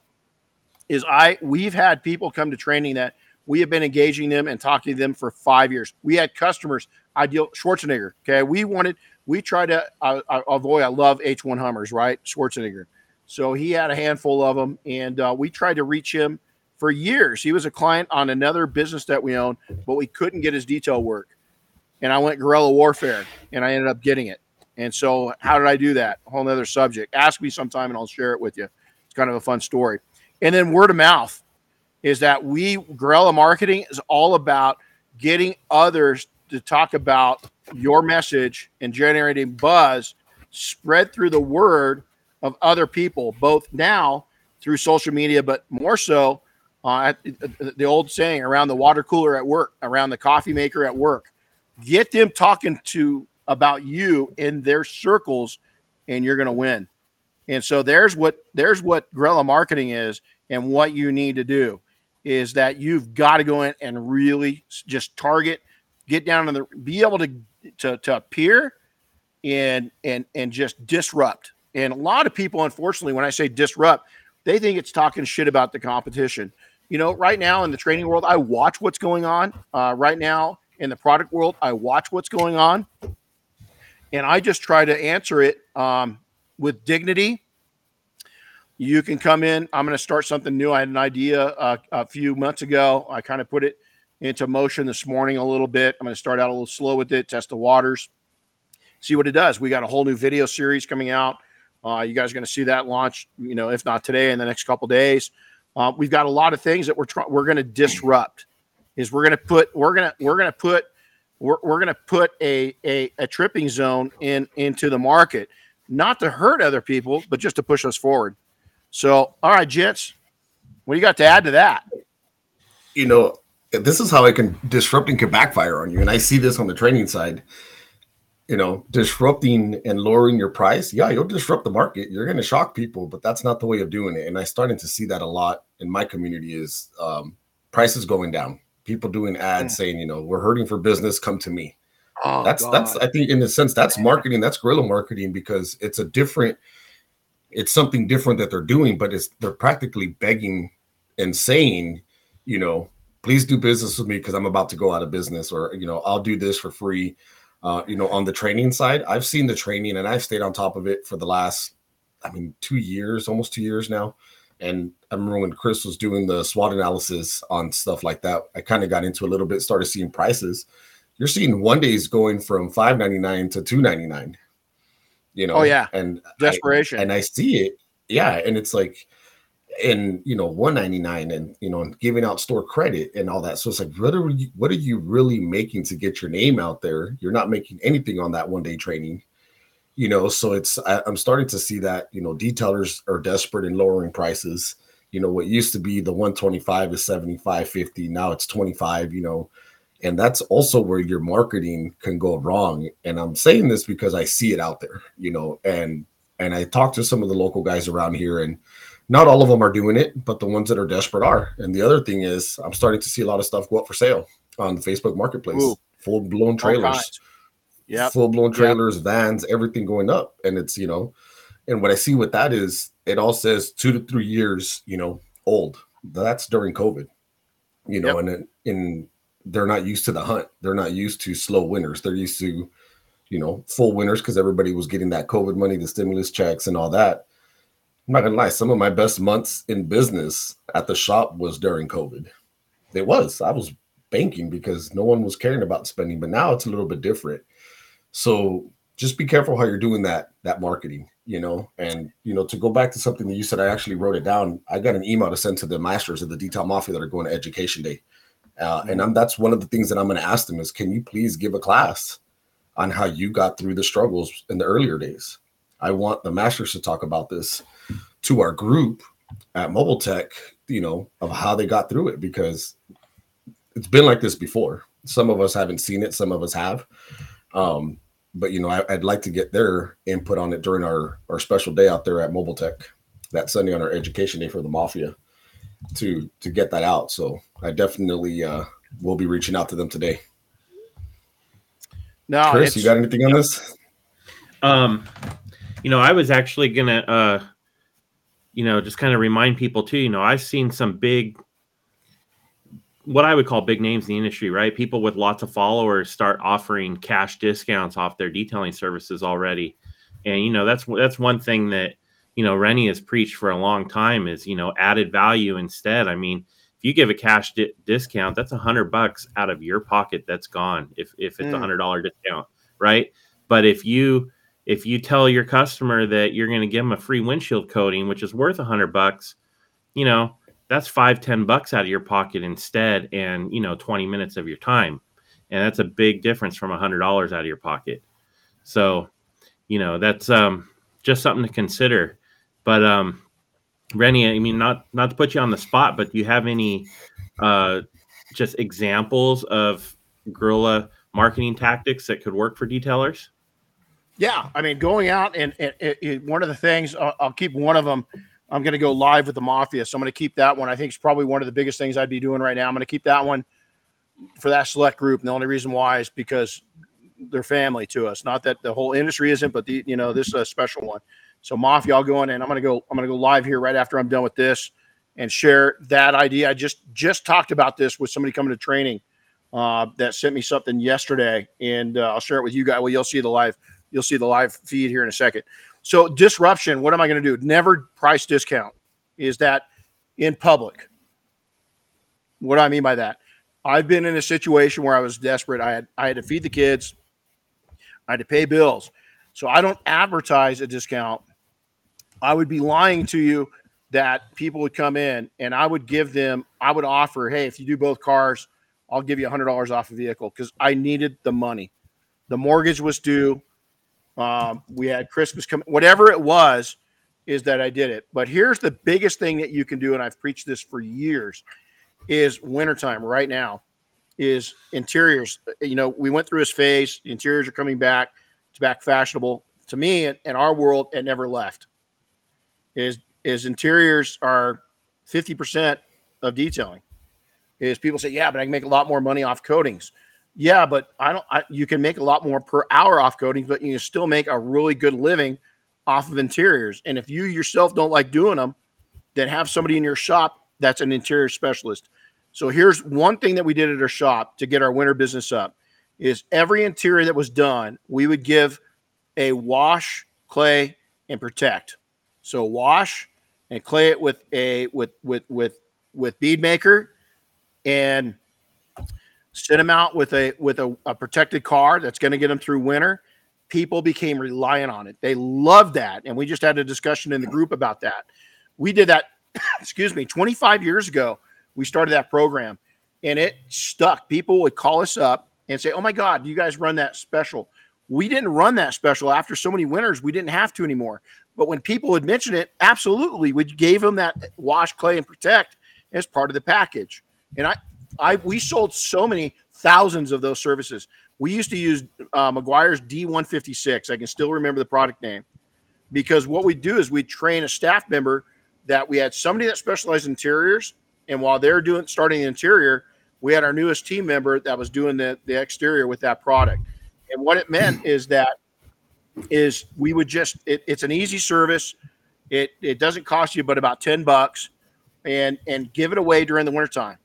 Is I, we've had people come to training that we have been engaging them and talking to them for five years. We had customers, ideal Schwarzenegger. Okay. We wanted, we tried to uh, uh avoid, I love H1 Hummers, right? Schwarzenegger. So he had a handful of them, and uh, we tried to reach him for years. He was a client on another business that we own, but we couldn't get his detail work. And I went guerrilla warfare, and I ended up getting it. And so, how did I do that? A whole other subject. Ask me sometime, and I'll share it with you. It's kind of a fun story. And then word of mouth is that we guerrilla marketing is all about getting others to talk about your message and generating buzz spread through the word of other people, both now through social media, but more so uh, the old saying around the water cooler at work, around the coffee maker at work. Get them talking to about you in their circles, and you're going to win. And so there's what there's what guerrilla marketing is, and what you need to do is that you've got to go in and really just target, get down to the, be able to to, to appear, and and and just disrupt and a lot of people, unfortunately, when I say disrupt, they think it's talking shit about the competition. You know, right now in the training world, I watch what's going on. Uh, right now in the product world, I watch what's going on. And I just try to answer it um, with dignity. You can come in. I'm going to start something new. I had an idea uh, a few months ago. I kind of put it into motion this morning a little bit. I'm going to start out a little slow with it, test the waters, see what it does. We got a whole new video series coming out uh, you guys are going to see that launch, you know, if not today, in the next couple days. Uh, we've got a lot of things that we're trying. We're going to disrupt. Is we're going to put we're going to we're going to put we're, we're going to put a, a a tripping zone in into the market, not to hurt other people, but just to push us forward. So, all right, gents, what do you got to add to that? You know, this is how I can disrupting can backfire on you, and I see this on the training side you know, disrupting and lowering your price, yeah, you'll disrupt the market. You're going to shock people, but that's not the way of doing it. And I'm starting to see that a lot in my community is um, prices going down. People doing ads yeah. saying, you know, we're hurting for business, come to me. Oh, that's God. that's I think in a sense that's marketing, that's guerrilla marketing because it's a different, it's something different that they're doing, but it's they're practically begging and saying, you know, please do business with me because I'm about to go out of business, or you know, I'll do this for free uh, you know, on the training side, I've seen the training and I've stayed on top of it for the last, I mean, two years, almost two years now. And I remember when Chris was doing the SWOT analysis on stuff like that, I kind of got into a little bit, started seeing prices. You're seeing one days going from five ninety nine to two ninety nine. You know, oh yeah, and desperation, I, and I see it, yeah, and it's like and you know 199 and you know and giving out store credit and all that. So it's like what are you what are you really making to get your name out there? You're not making anything on that one day training you know? So it's I, i'm starting to see that you know detailers are desperate in lowering prices. You know what used to be the 125 is 75 50 now it's 25 you know? And that's also where your marketing can go wrong. And i'm saying this because i see it out there you know? And and i talk to some of the local guys around here and not all of them are doing it, but the ones that are desperate are. And the other thing is, I'm starting to see a lot of stuff go up for sale on the Facebook Marketplace. Full blown trailers, yeah, full blown trailers, yep. vans, everything going up. And it's you know, and what I see with that is it all says two to three years, you know, old. That's during COVID. you know, Yep. and in they're not used to the hunt. They're not used to slow winners. They're used to, you know, full winners because everybody was getting that COVID money, the stimulus checks, and all that. I'm not gonna lie, some of my best months in business at the shop was during COVID. It was. I was banking because no one was caring about spending, but now it's a little bit different. So just be careful how you're doing that that marketing, you know. And you know, to go back to something that you said, I actually wrote it down. I got an email to send to the masters of the detail mafia that are going to education day. Uh, and I'm, that's one of the things that I'm going to ask them is, can you please give a class on how you got through the struggles in the earlier days? I want the masters to talk about this to our group at Mobile Tech, you know, of how they got through it because it's been like this before. Some of us haven't seen it, some of us have. Um, but you know, I, I'd like to get their input on it during our our special day out there at Mobile Tech that Sunday on our education day for the mafia to to get that out. So I definitely uh will be reaching out to them today. No, Chris, you got anything on this? Um, you know, I was actually gonna, uh, you know, just kind of remind people too. You know, I've seen some big, what I would call big names in the industry, right? People with lots of followers start offering cash discounts off their detailing services already, and you know, that's that's one thing that you know Renny has preached for a long time is you know added value instead. I mean. If you give a cash di- discount, that's a hundred bucks out of your pocket that's gone. If if it's a Mm. hundred dollar discount, right? But if you if you tell your customer that you're going to give them a free windshield coating, which is worth a hundred bucks, you know, that's five, 10 bucks out of your pocket instead. And, you know, 20 minutes of your time. And that's a big difference from a hundred dollars out of your pocket. So, you know, that's, um, just something to consider. But, um, Renny, I mean, not, not to put you on the spot, but do you have any, uh, just examples of guerrilla marketing tactics that could work for detailers? Yeah, I mean, going out and, and, and- one of the things I'll, I'll keep one of them. I'm going to go live with the mafia, so I'm going to keep that one. I think it's probably one of the biggest things I'd be doing right now. I'm going to keep that one for that select group. And the only reason why is because they're family to us. Not that the whole industry isn't, but the you know this is a special one. So mafia, I'll go in and I'm going to go. I'm going to go live here right after I'm done with this and share that idea. I just just talked about this with somebody coming to training uh, that sent me something yesterday, and uh, I'll share it with you guys. Well, you'll see the live You'll see the live feed here in a second. So disruption. What am I going to do? Never price discount. Is that in public? What do I mean by that? I've been in a situation where I was desperate. I had I had to feed the kids. I had to pay bills. So I don't advertise a discount. I would be lying to you that people would come in and I would give them, I would offer, hey, if you do both cars, I'll give you $100 off a vehicle because I needed the money. The mortgage was due. Um, we had Christmas coming, whatever it was, is that I did it. But here's the biggest thing that you can do, and I've preached this for years, is wintertime right now, is interiors. You know, we went through his phase, the interiors are coming back, it's back fashionable. To me, in our world, it never left. Is is interiors are 50% of detailing. Is people say, yeah, but I can make a lot more money off coatings. Yeah, but I don't. I, you can make a lot more per hour off coatings, but you can still make a really good living off of interiors. And if you yourself don't like doing them, then have somebody in your shop that's an interior specialist. So here's one thing that we did at our shop to get our winter business up: is every interior that was done, we would give a wash, clay, and protect. So wash and clay it with a with with with with bead maker and send them out with a with a, a protected car that's going to get them through winter. People became reliant on it. They loved that and we just had a discussion in the group about that. We did that excuse me 25 years ago we started that program and it stuck. People would call us up and say oh my god you guys run that special? We didn't run that special after so many winters we didn't have to anymore. But when people would mention it absolutely we gave them that wash clay and protect as part of the package. And i I we sold so many thousands of those services. We used to use uh, Meguiar's D156. I can still remember the product name because what we do is we train a staff member that we had somebody that specialized in interiors, and while they're doing starting the interior, we had our newest team member that was doing the the exterior with that product. And what it meant is that is we would just it, it's an easy service. It it doesn't cost you but about ten bucks, and and give it away during the wintertime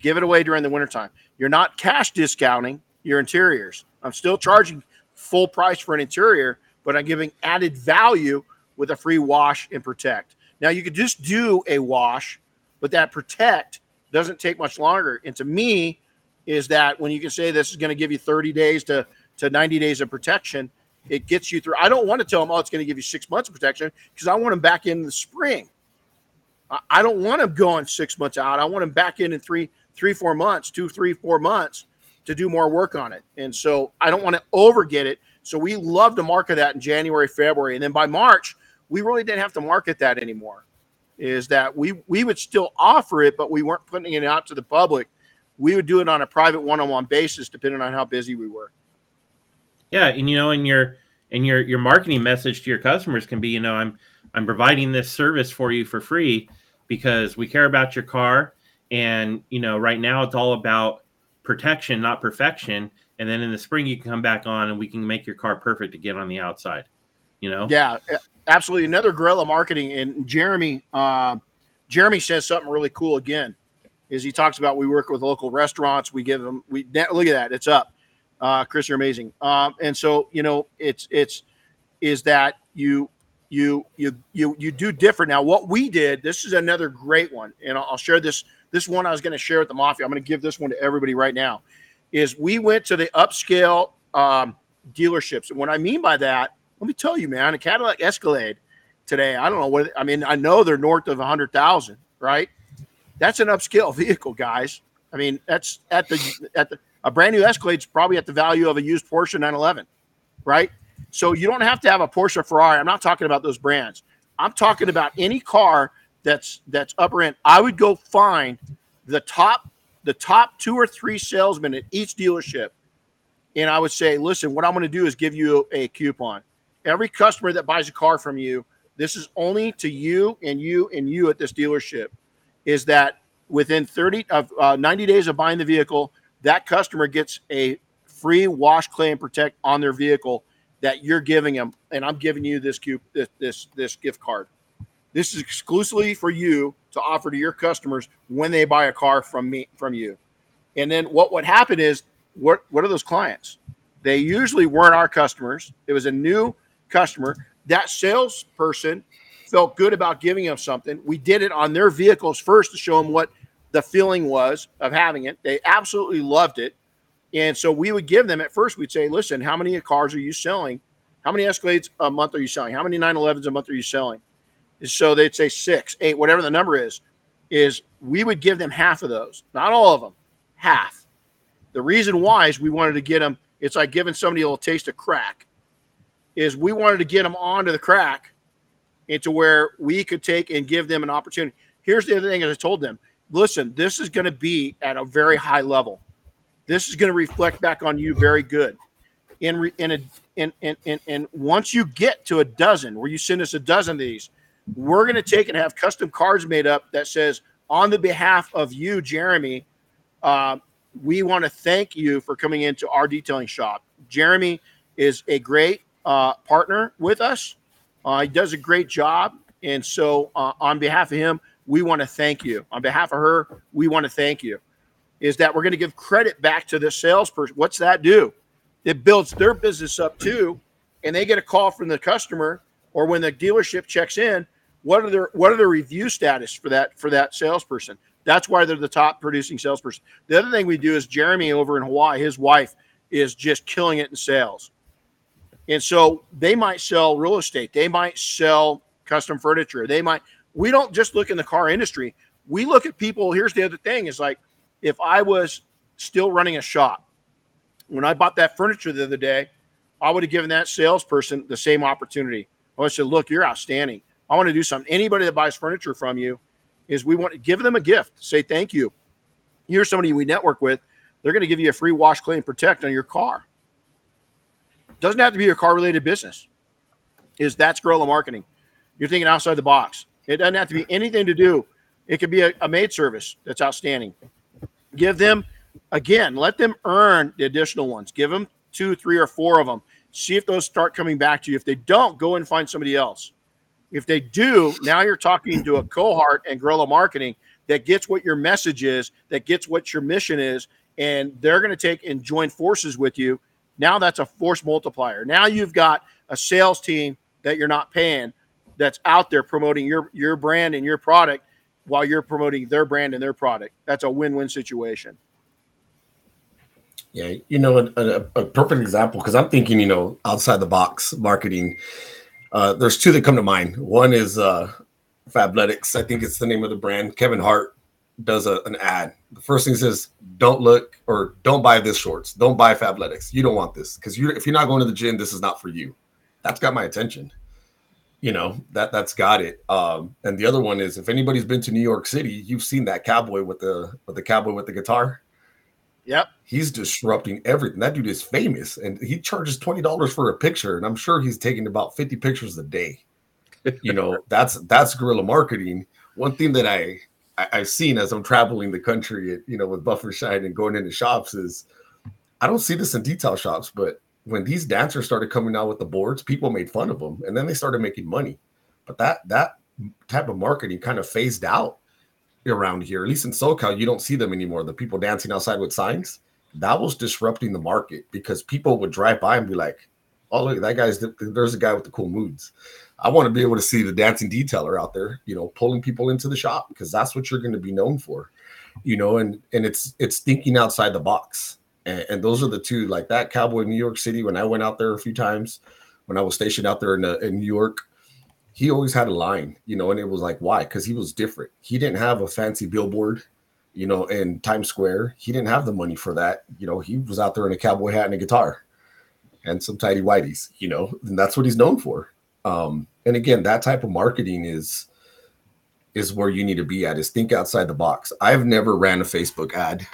Give it away during the wintertime. You're not cash discounting your interiors. I'm still charging full price for an interior, but I'm giving added value with a free wash and protect. Now you could just do a wash, but that protect doesn't take much longer. And to me, is that when you can say this is going to give you 30 days to, to 90 days of protection, it gets you through. I don't want to tell them, oh, it's going to give you six months of protection because I want them back in the spring. I don't want them going six months out. I want them back in in three, three, four months, two, three, four months to do more work on it. And so I don't want to overget it. So we love to market that in January, February. And then by March, we really didn't have to market that anymore. Is that we we would still offer it, but we weren't putting it out to the public. We would do it on a private one-on-one basis, depending on how busy we were. Yeah, and you know, and your and your your marketing message to your customers can be, you know, I'm I'm providing this service for you for free because we care about your car, and you know, right now it's all about protection, not perfection. And then in the spring, you can come back on, and we can make your car perfect get on the outside. You know? Yeah, absolutely. Another guerrilla marketing, and Jeremy, uh, Jeremy says something really cool again. Is he talks about we work with local restaurants, we give them we look at that, it's up. Uh, Chris, you're amazing. Um, and so you know, it's it's is that you you you you you do different. Now, what we did, this is another great one, and I'll, I'll share this. This one I was going to share with the mafia. I'm going to give this one to everybody right now. Is we went to the upscale um, dealerships, and what I mean by that let me tell you, man, a Cadillac Escalade today, I don't know what I mean. I know they're north of a hundred thousand, right? That's an upscale vehicle, guys. I mean, that's at the at the a brand new Escalade is probably at the value of a used Porsche 911, right? So you don't have to have a Porsche Ferrari. I'm not talking about those brands. I'm talking about any car that's that's upper end. I would go find the top the top two or three salesmen at each dealership, and I would say, listen, what I'm going to do is give you a coupon every customer that buys a car from you, this is only to you and you and you at this dealership, is that within 30 of uh, 90 days of buying the vehicle, that customer gets a free wash, claim, protect on their vehicle that you're giving them, and I'm giving you this this this, this gift card. This is exclusively for you to offer to your customers when they buy a car from me from you. And then what would happen is what what are those clients? They usually weren't our customers. It was a new customer. That salesperson felt good about giving them something. We did it on their vehicles first to show them what the feeling was of having it. They absolutely loved it. And so we would give them at first, we'd say, listen, how many cars are you selling? How many Escalades a month are you selling? How many 911s a month are you selling? And so they'd say six, eight, whatever the number is, is we would give them half of those, not all of them, half. The reason why is we wanted to get them, it's like giving somebody a little taste of crack is we wanted to get them onto the crack into where we could take and give them an opportunity. Here's the other thing, as I told them, listen, this is going to be at a very high level. This is going to reflect back on you very good. In in a in in in, in once you get to a dozen, where you send us a dozen of these, we're going to take and have custom cards made up that says, on the behalf of you, Jeremy, uh, we want to thank you for coming into our detailing shop. Jeremy is a great uh, partner with us. Uh, he does a great job. And so, uh, on behalf of him, we want to thank you. On behalf of her, we want to thank you. Is that we're going to give credit back to the salesperson? What's that do? It builds their business up too, and they get a call from the customer or when the dealership checks in. What are their what are their review status for that for that salesperson? That's why they're the top producing salesperson. The other thing we do is Jeremy over in Hawaii, his wife is just killing it in sales. And so they might sell real estate, they might sell custom furniture, they might. We don't just look in the car industry. We look at people. Here's the other thing: is like if I was still running a shop, when I bought that furniture the other day, I would have given that salesperson the same opportunity. I would said, "Look, you're outstanding. I want to do something. Anybody that buys furniture from you, is we want to give them a gift. Say thank you. Here's somebody we network with. They're going to give you a free wash, clean, protect on your car doesn't have to be a car related business. Is that's guerrilla marketing? You're thinking outside the box. It doesn't have to be anything to do. It could be a, a maid service that's outstanding. Give them again. Let them earn the additional ones. Give them two, three, or four of them. See if those start coming back to you. If they don't, go and find somebody else. If they do, now you're talking to a cohort and guerrilla marketing that gets what your message is, that gets what your mission is, and they're going to take and join forces with you. Now that's a force multiplier. Now you've got a sales team that you're not paying that's out there promoting your your brand and your product while you're promoting their brand and their product. That's a win-win situation. Yeah, you know, a, a, a perfect example because I'm thinking, you know, outside the box marketing. Uh, there's two that come to mind. One is uh, Fabletics. I think it's the name of the brand. Kevin Hart does a, an ad. The first thing says, "Don't look or don't buy this shorts. Don't buy Fabletics. You don't want this because you if you're not going to the gym, this is not for you." That's got my attention. You know that that's got it. Um, and the other one is if anybody's been to New York City, you've seen that cowboy with the with the cowboy with the guitar. Yep. He's disrupting everything. That dude is famous and he charges $20 for a picture. And I'm sure he's taking about 50 pictures a day. You know, that's that's guerrilla marketing. One thing that I, I have seen as I'm traveling the country, you know, with Buff and Shine and going into shops is I don't see this in detail shops, but when these dancers started coming out with the boards, people made fun of them and then they started making money. But that that type of marketing kind of phased out around here, at least in SoCal, you don't see them anymore. The people dancing outside with signs that was disrupting the market because people would drive by and be like, "Oh, look, that guy's there's a guy with the cool moods." I want to be able to see the dancing detailer out there, you know, pulling people into the shop because that's what you're going to be known for, you know. And and it's it's thinking outside the box, and, and those are the two like that cowboy in New York City. When I went out there a few times, when I was stationed out there in, uh, in New York, he always had a line, you know, and it was like, why? Because he was different. He didn't have a fancy billboard, you know, in Times Square. He didn't have the money for that. You know, he was out there in a cowboy hat and a guitar and some tidy whiteys, you know, and that's what he's known for. Um, and again, that type of marketing is is where you need to be at is think outside the box. I've never ran a Facebook ad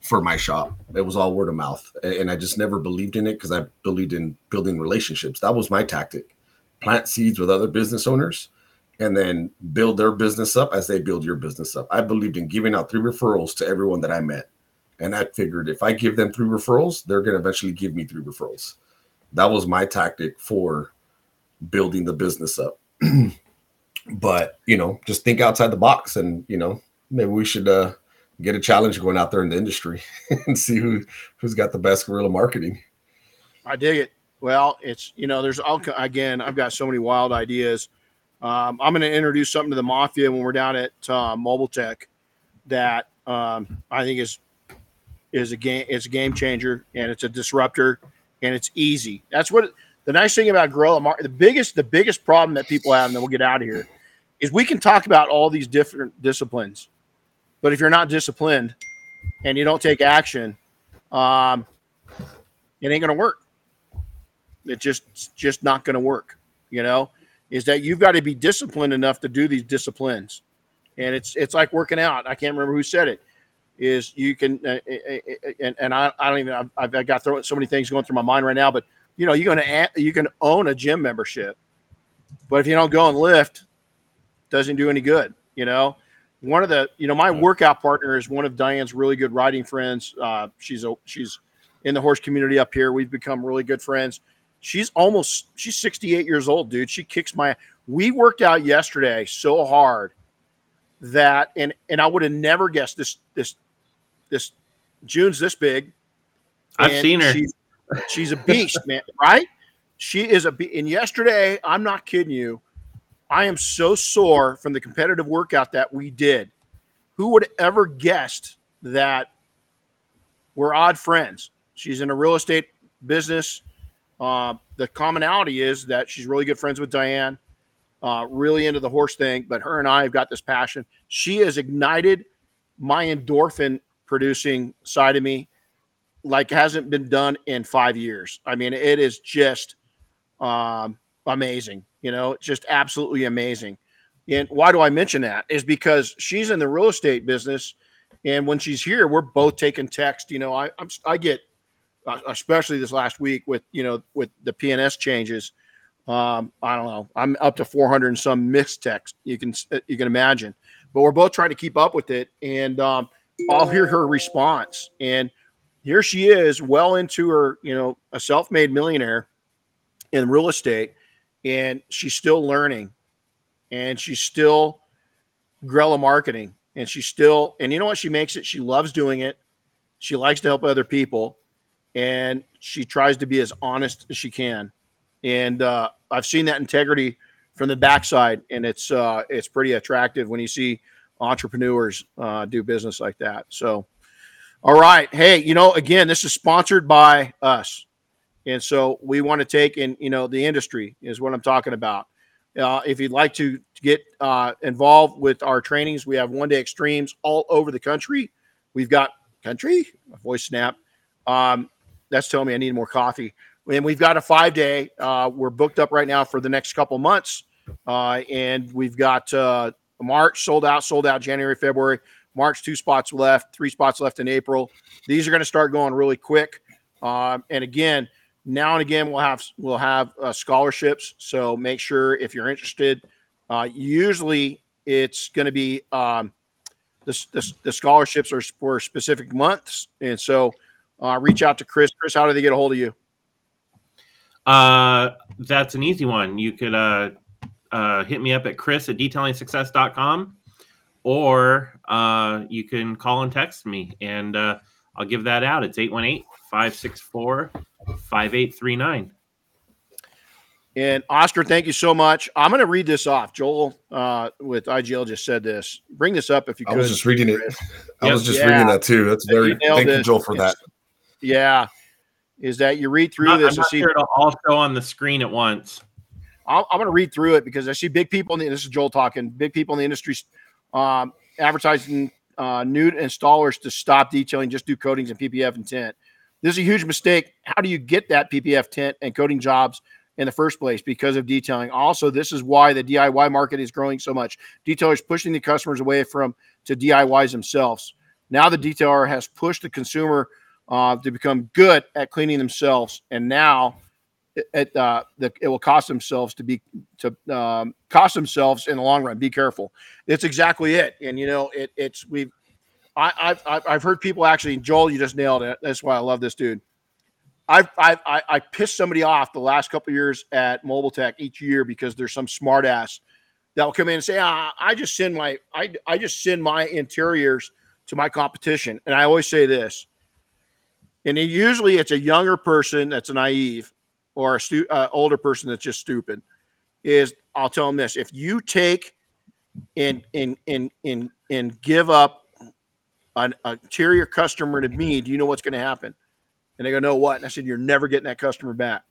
for my shop. It was all word of mouth. And I just never believed in it because I believed in building relationships. That was my tactic plant seeds with other business owners and then build their business up as they build your business up. I believed in giving out three referrals to everyone that I met. And I figured if I give them three referrals, they're going to eventually give me three referrals. That was my tactic for building the business up. but, you know, just think outside the box and, you know, maybe we should uh, get a challenge going out there in the industry and see who who's got the best guerrilla marketing. I dig it. Well, it's you know, there's all again. I've got so many wild ideas. Um, I'm going to introduce something to the mafia when we're down at uh, Mobile Tech that um, I think is is a game. It's a game changer and it's a disruptor and it's easy. That's what the nice thing about guerrilla market. The biggest the biggest problem that people have, and then we'll get out of here, is we can talk about all these different disciplines, but if you're not disciplined and you don't take action, um, it ain't going to work. It's just just not going to work. You know, is that you've got to be disciplined enough to do these disciplines, and it's it's like working out. I can't remember who said it. Is you can uh, uh, uh, uh and, and I, I don't even I've, I've got so many things going through my mind right now, but you know you're going to you can own a gym membership, but if you don't go and lift, doesn't do any good. You know, one of the you know my workout partner is one of Diane's really good riding friends. Uh, she's a she's in the horse community up here. We've become really good friends. She's almost she's 68 years old, dude. She kicks my we worked out yesterday so hard that and and I would have never guessed this this this June's this big. I've seen her. She's, she's a beast, man, right? She is a be- and yesterday, I'm not kidding you. I am so sore from the competitive workout that we did. Who would ever guessed that we're odd friends? She's in a real estate business. Uh, the commonality is that she's really good friends with Diane, uh, really into the horse thing. But her and I have got this passion. She has ignited my endorphin producing side of me like hasn't been done in five years. I mean, it is just um, amazing. You know, just absolutely amazing. And why do I mention that? Is because she's in the real estate business, and when she's here, we're both taking text. You know, I I'm, I get especially this last week with you know with the P&S changes. Um, I don't know. I'm up to 400 and some mixed text. You can uh, you can imagine, but we're both trying to keep up with it. And um, I'll hear her response, and here she is, well into her you know a self-made millionaire in real estate, and she's still learning, and she's still guerrilla marketing. and she's still and you know what she makes it she loves doing it she likes to help other people and she tries to be as honest as she can. And uh, i've seen that integrity from the backside and it's uh, it's pretty attractive when you see entrepreneurs uh, do business like that. So all right. Hey you know again this is sponsored by us. And so we want to take in you know the industry is what i'm talking about. Uh, if you'd like to get uh, involved with our trainings, we have one day extremes all over the country. We've got country, voice snap. Um, that's telling me I need more coffee. And we've got a five day. Uh, we're booked up right now for the next couple months. Uh, and we've got uh, March sold out, sold out January, February. March, two spots left, three spots left in April. These are going to start going really quick. Um, and again, now and again we'll have we'll have uh, scholarships so make sure if you're interested uh, usually it's going to be um, the, the, the, scholarships are for specific months and so uh, reach out to chris chris how do they get a hold of you uh that's an easy one you could uh uh hit me up at chris at detailingsuccess.com or uh you can call and text me and uh i'll give that out it's 818 564 5839. And Oscar, thank you so much. I'm going to read this off. Joel uh, with IGL just said this. Bring this up if you could. I was just reading it. I yep. was just yeah. reading that too. That's very thank this. you, Joel, for it's, that. Yeah, is that you read through I'm this? I'm not see, sure it'll all show on the screen at once. I'm, I'm going to read through it because I see big people in the. This is Joel talking. Big people in the industry um, advertising uh, new installers to stop detailing, just do coatings and PPF intent. This is a huge mistake. How do you get that PPF tent and coating jobs in the first place because of detailing? Also, this is why the DIY market is growing so much. Detailers pushing the customers away from to DIYs themselves. Now the detailer has pushed the consumer uh, to become good at cleaning themselves, and now it, it, uh, the, it will cost themselves to be to um, cost themselves in the long run. Be careful. It's exactly it. And you know, it, it's we've I, have I've heard people actually, Joel, you just nailed it. That's why I love this dude. I've, I've I, I pissed somebody off the last couple years at Mobile Tech each year because there's some smartass that will come in and say, ah, I just send my I, I just send my interiors to my competition. And I always say this, and it, usually it's a younger person that's naive or a stu- uh, older person that's just stupid. Is I'll tell them this: if you take and and and and and give up an interior customer to me, do you know what's going to happen? And they go, no, what? And I said, you're never getting that customer back.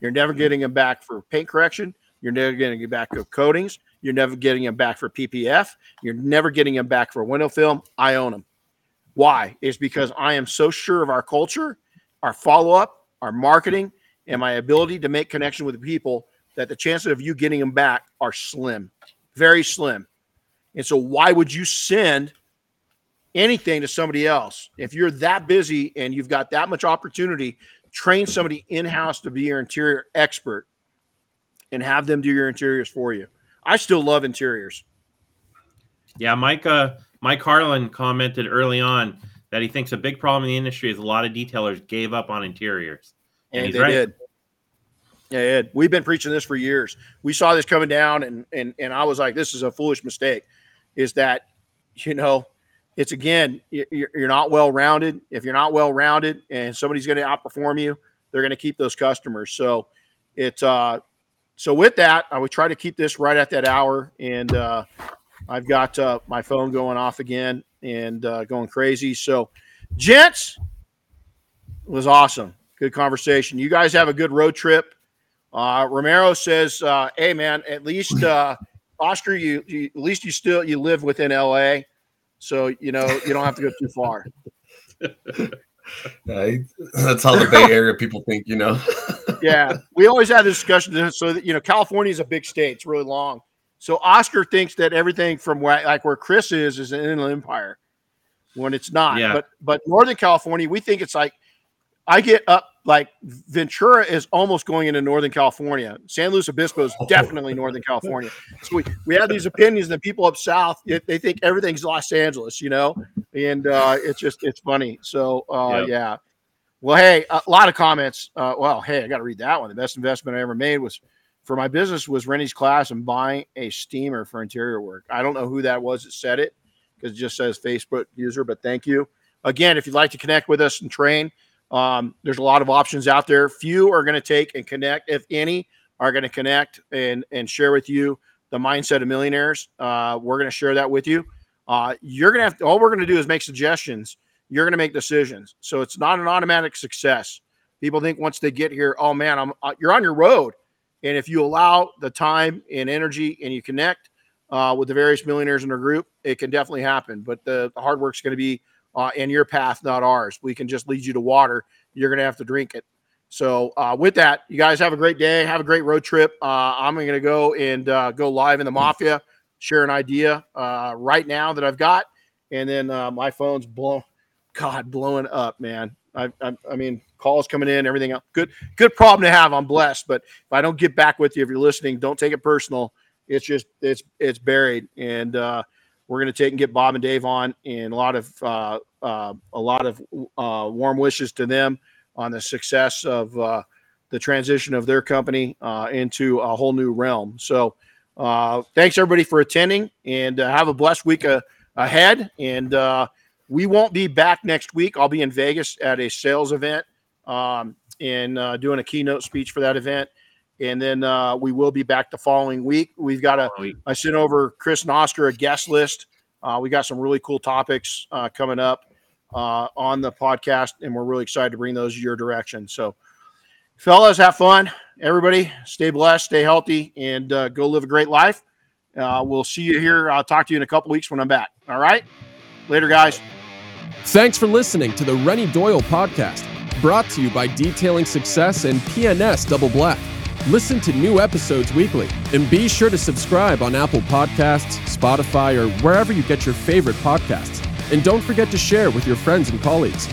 You're never getting them back for paint correction. You're never getting them back for coatings. You're never getting them back for PPF. You're never getting them back for window film. I own them. Why? Is because I am so sure of our culture, our follow up, our marketing, and my ability to make connection with people that the chances of you getting them back are slim, very slim. And so, why would you send anything to somebody else. If you're that busy and you've got that much opportunity, train somebody in house to be your interior expert and have them do your interiors for you. I still love interiors. Yeah, Mike. Uh, Mike Harlan commented early on that he thinks a big problem in the industry is a lot of detailers gave up on interiors, and, and they right. did. Yeah, Ed, we've been preaching this for years. We saw this coming down, and and and I was like, this is a foolish mistake. Is that you know it's again you're not well rounded if you're not well rounded and somebody's going to outperform you they're going to keep those customers so it's uh so with that i would try to keep this right at that hour and uh i've got uh my phone going off again and uh going crazy so gents was awesome good conversation you guys have a good road trip uh romero says uh hey man at least uh oscar you, you at least you still you live within la so you know you don't have to go too far. that's how the Bay Area people think, you know. yeah, we always have this discussion. So that you know, California is a big state; it's really long. So Oscar thinks that everything from where, like where Chris is, is an inland empire, when it's not. Yeah. But but Northern California, we think it's like I get up like Ventura is almost going into Northern California. San Luis Obispo is definitely Northern California. So we, we have these opinions that people up south they think everything's Los Angeles, you know, and uh, it's just it's funny. So uh, yep. yeah. Well, hey, a lot of comments. Uh, well, hey, I got to read that one. The best investment I ever made was for my business was Renny's class and buying a steamer for interior work. I don't know who that was that said it because it just says Facebook user, but thank you. Again, if you'd like to connect with us and train, um, there's a lot of options out there. Few are going to take and connect, if any, are going to connect and and share with you the mindset of millionaires. Uh, we're going to share that with you. Uh, you're going to have all we're going to do is make suggestions. You're going to make decisions. So it's not an automatic success. People think once they get here, oh man, I'm uh, you're on your road, and if you allow the time and energy and you connect uh, with the various millionaires in our group, it can definitely happen. But the, the hard work's going to be uh, in your path, not ours. We can just lead you to water. You're going to have to drink it. So uh, with that, you guys have a great day. Have a great road trip. Uh, I'm going to go and uh, go live in the mafia, share an idea uh, right now that I've got, and then my phone's blown, God, blowing up, man. I, I, I, mean, calls coming in, everything else. Good, good problem to have. I'm blessed, but if I don't get back with you, if you're listening, don't take it personal. It's just it's it's buried, and uh, we're to take and get Bob and Dave on, and a lot of uh, uh, a lot of uh, warm wishes to them on the success of uh, the transition of their company uh, into a whole new realm. So, thanks everybody for attending, and have a blessed week ahead. And we won't be back next week. I'll be in Vegas at a sales event um, and doing a keynote speech for that event and then uh, we will be back the following week. We've got a I sent over Chris Noster a guest list. Uh, we got some really cool topics uh, coming up uh, on the podcast, and we're really excited to bring those your direction. So, fellas, have fun. Everybody, stay blessed, stay healthy, and uh, go live a great life. Uh, we'll see you here. I'll talk to you in a couple weeks when I'm back. All right, later, guys. Thanks for listening to the Renny Doyle podcast, brought to you by Detailing Success and P&S Double Black. Listen to new episodes weekly and be sure to subscribe on Apple Podcasts, Spotify, or wherever you get your favorite podcasts. And don't forget to share with your friends and colleagues.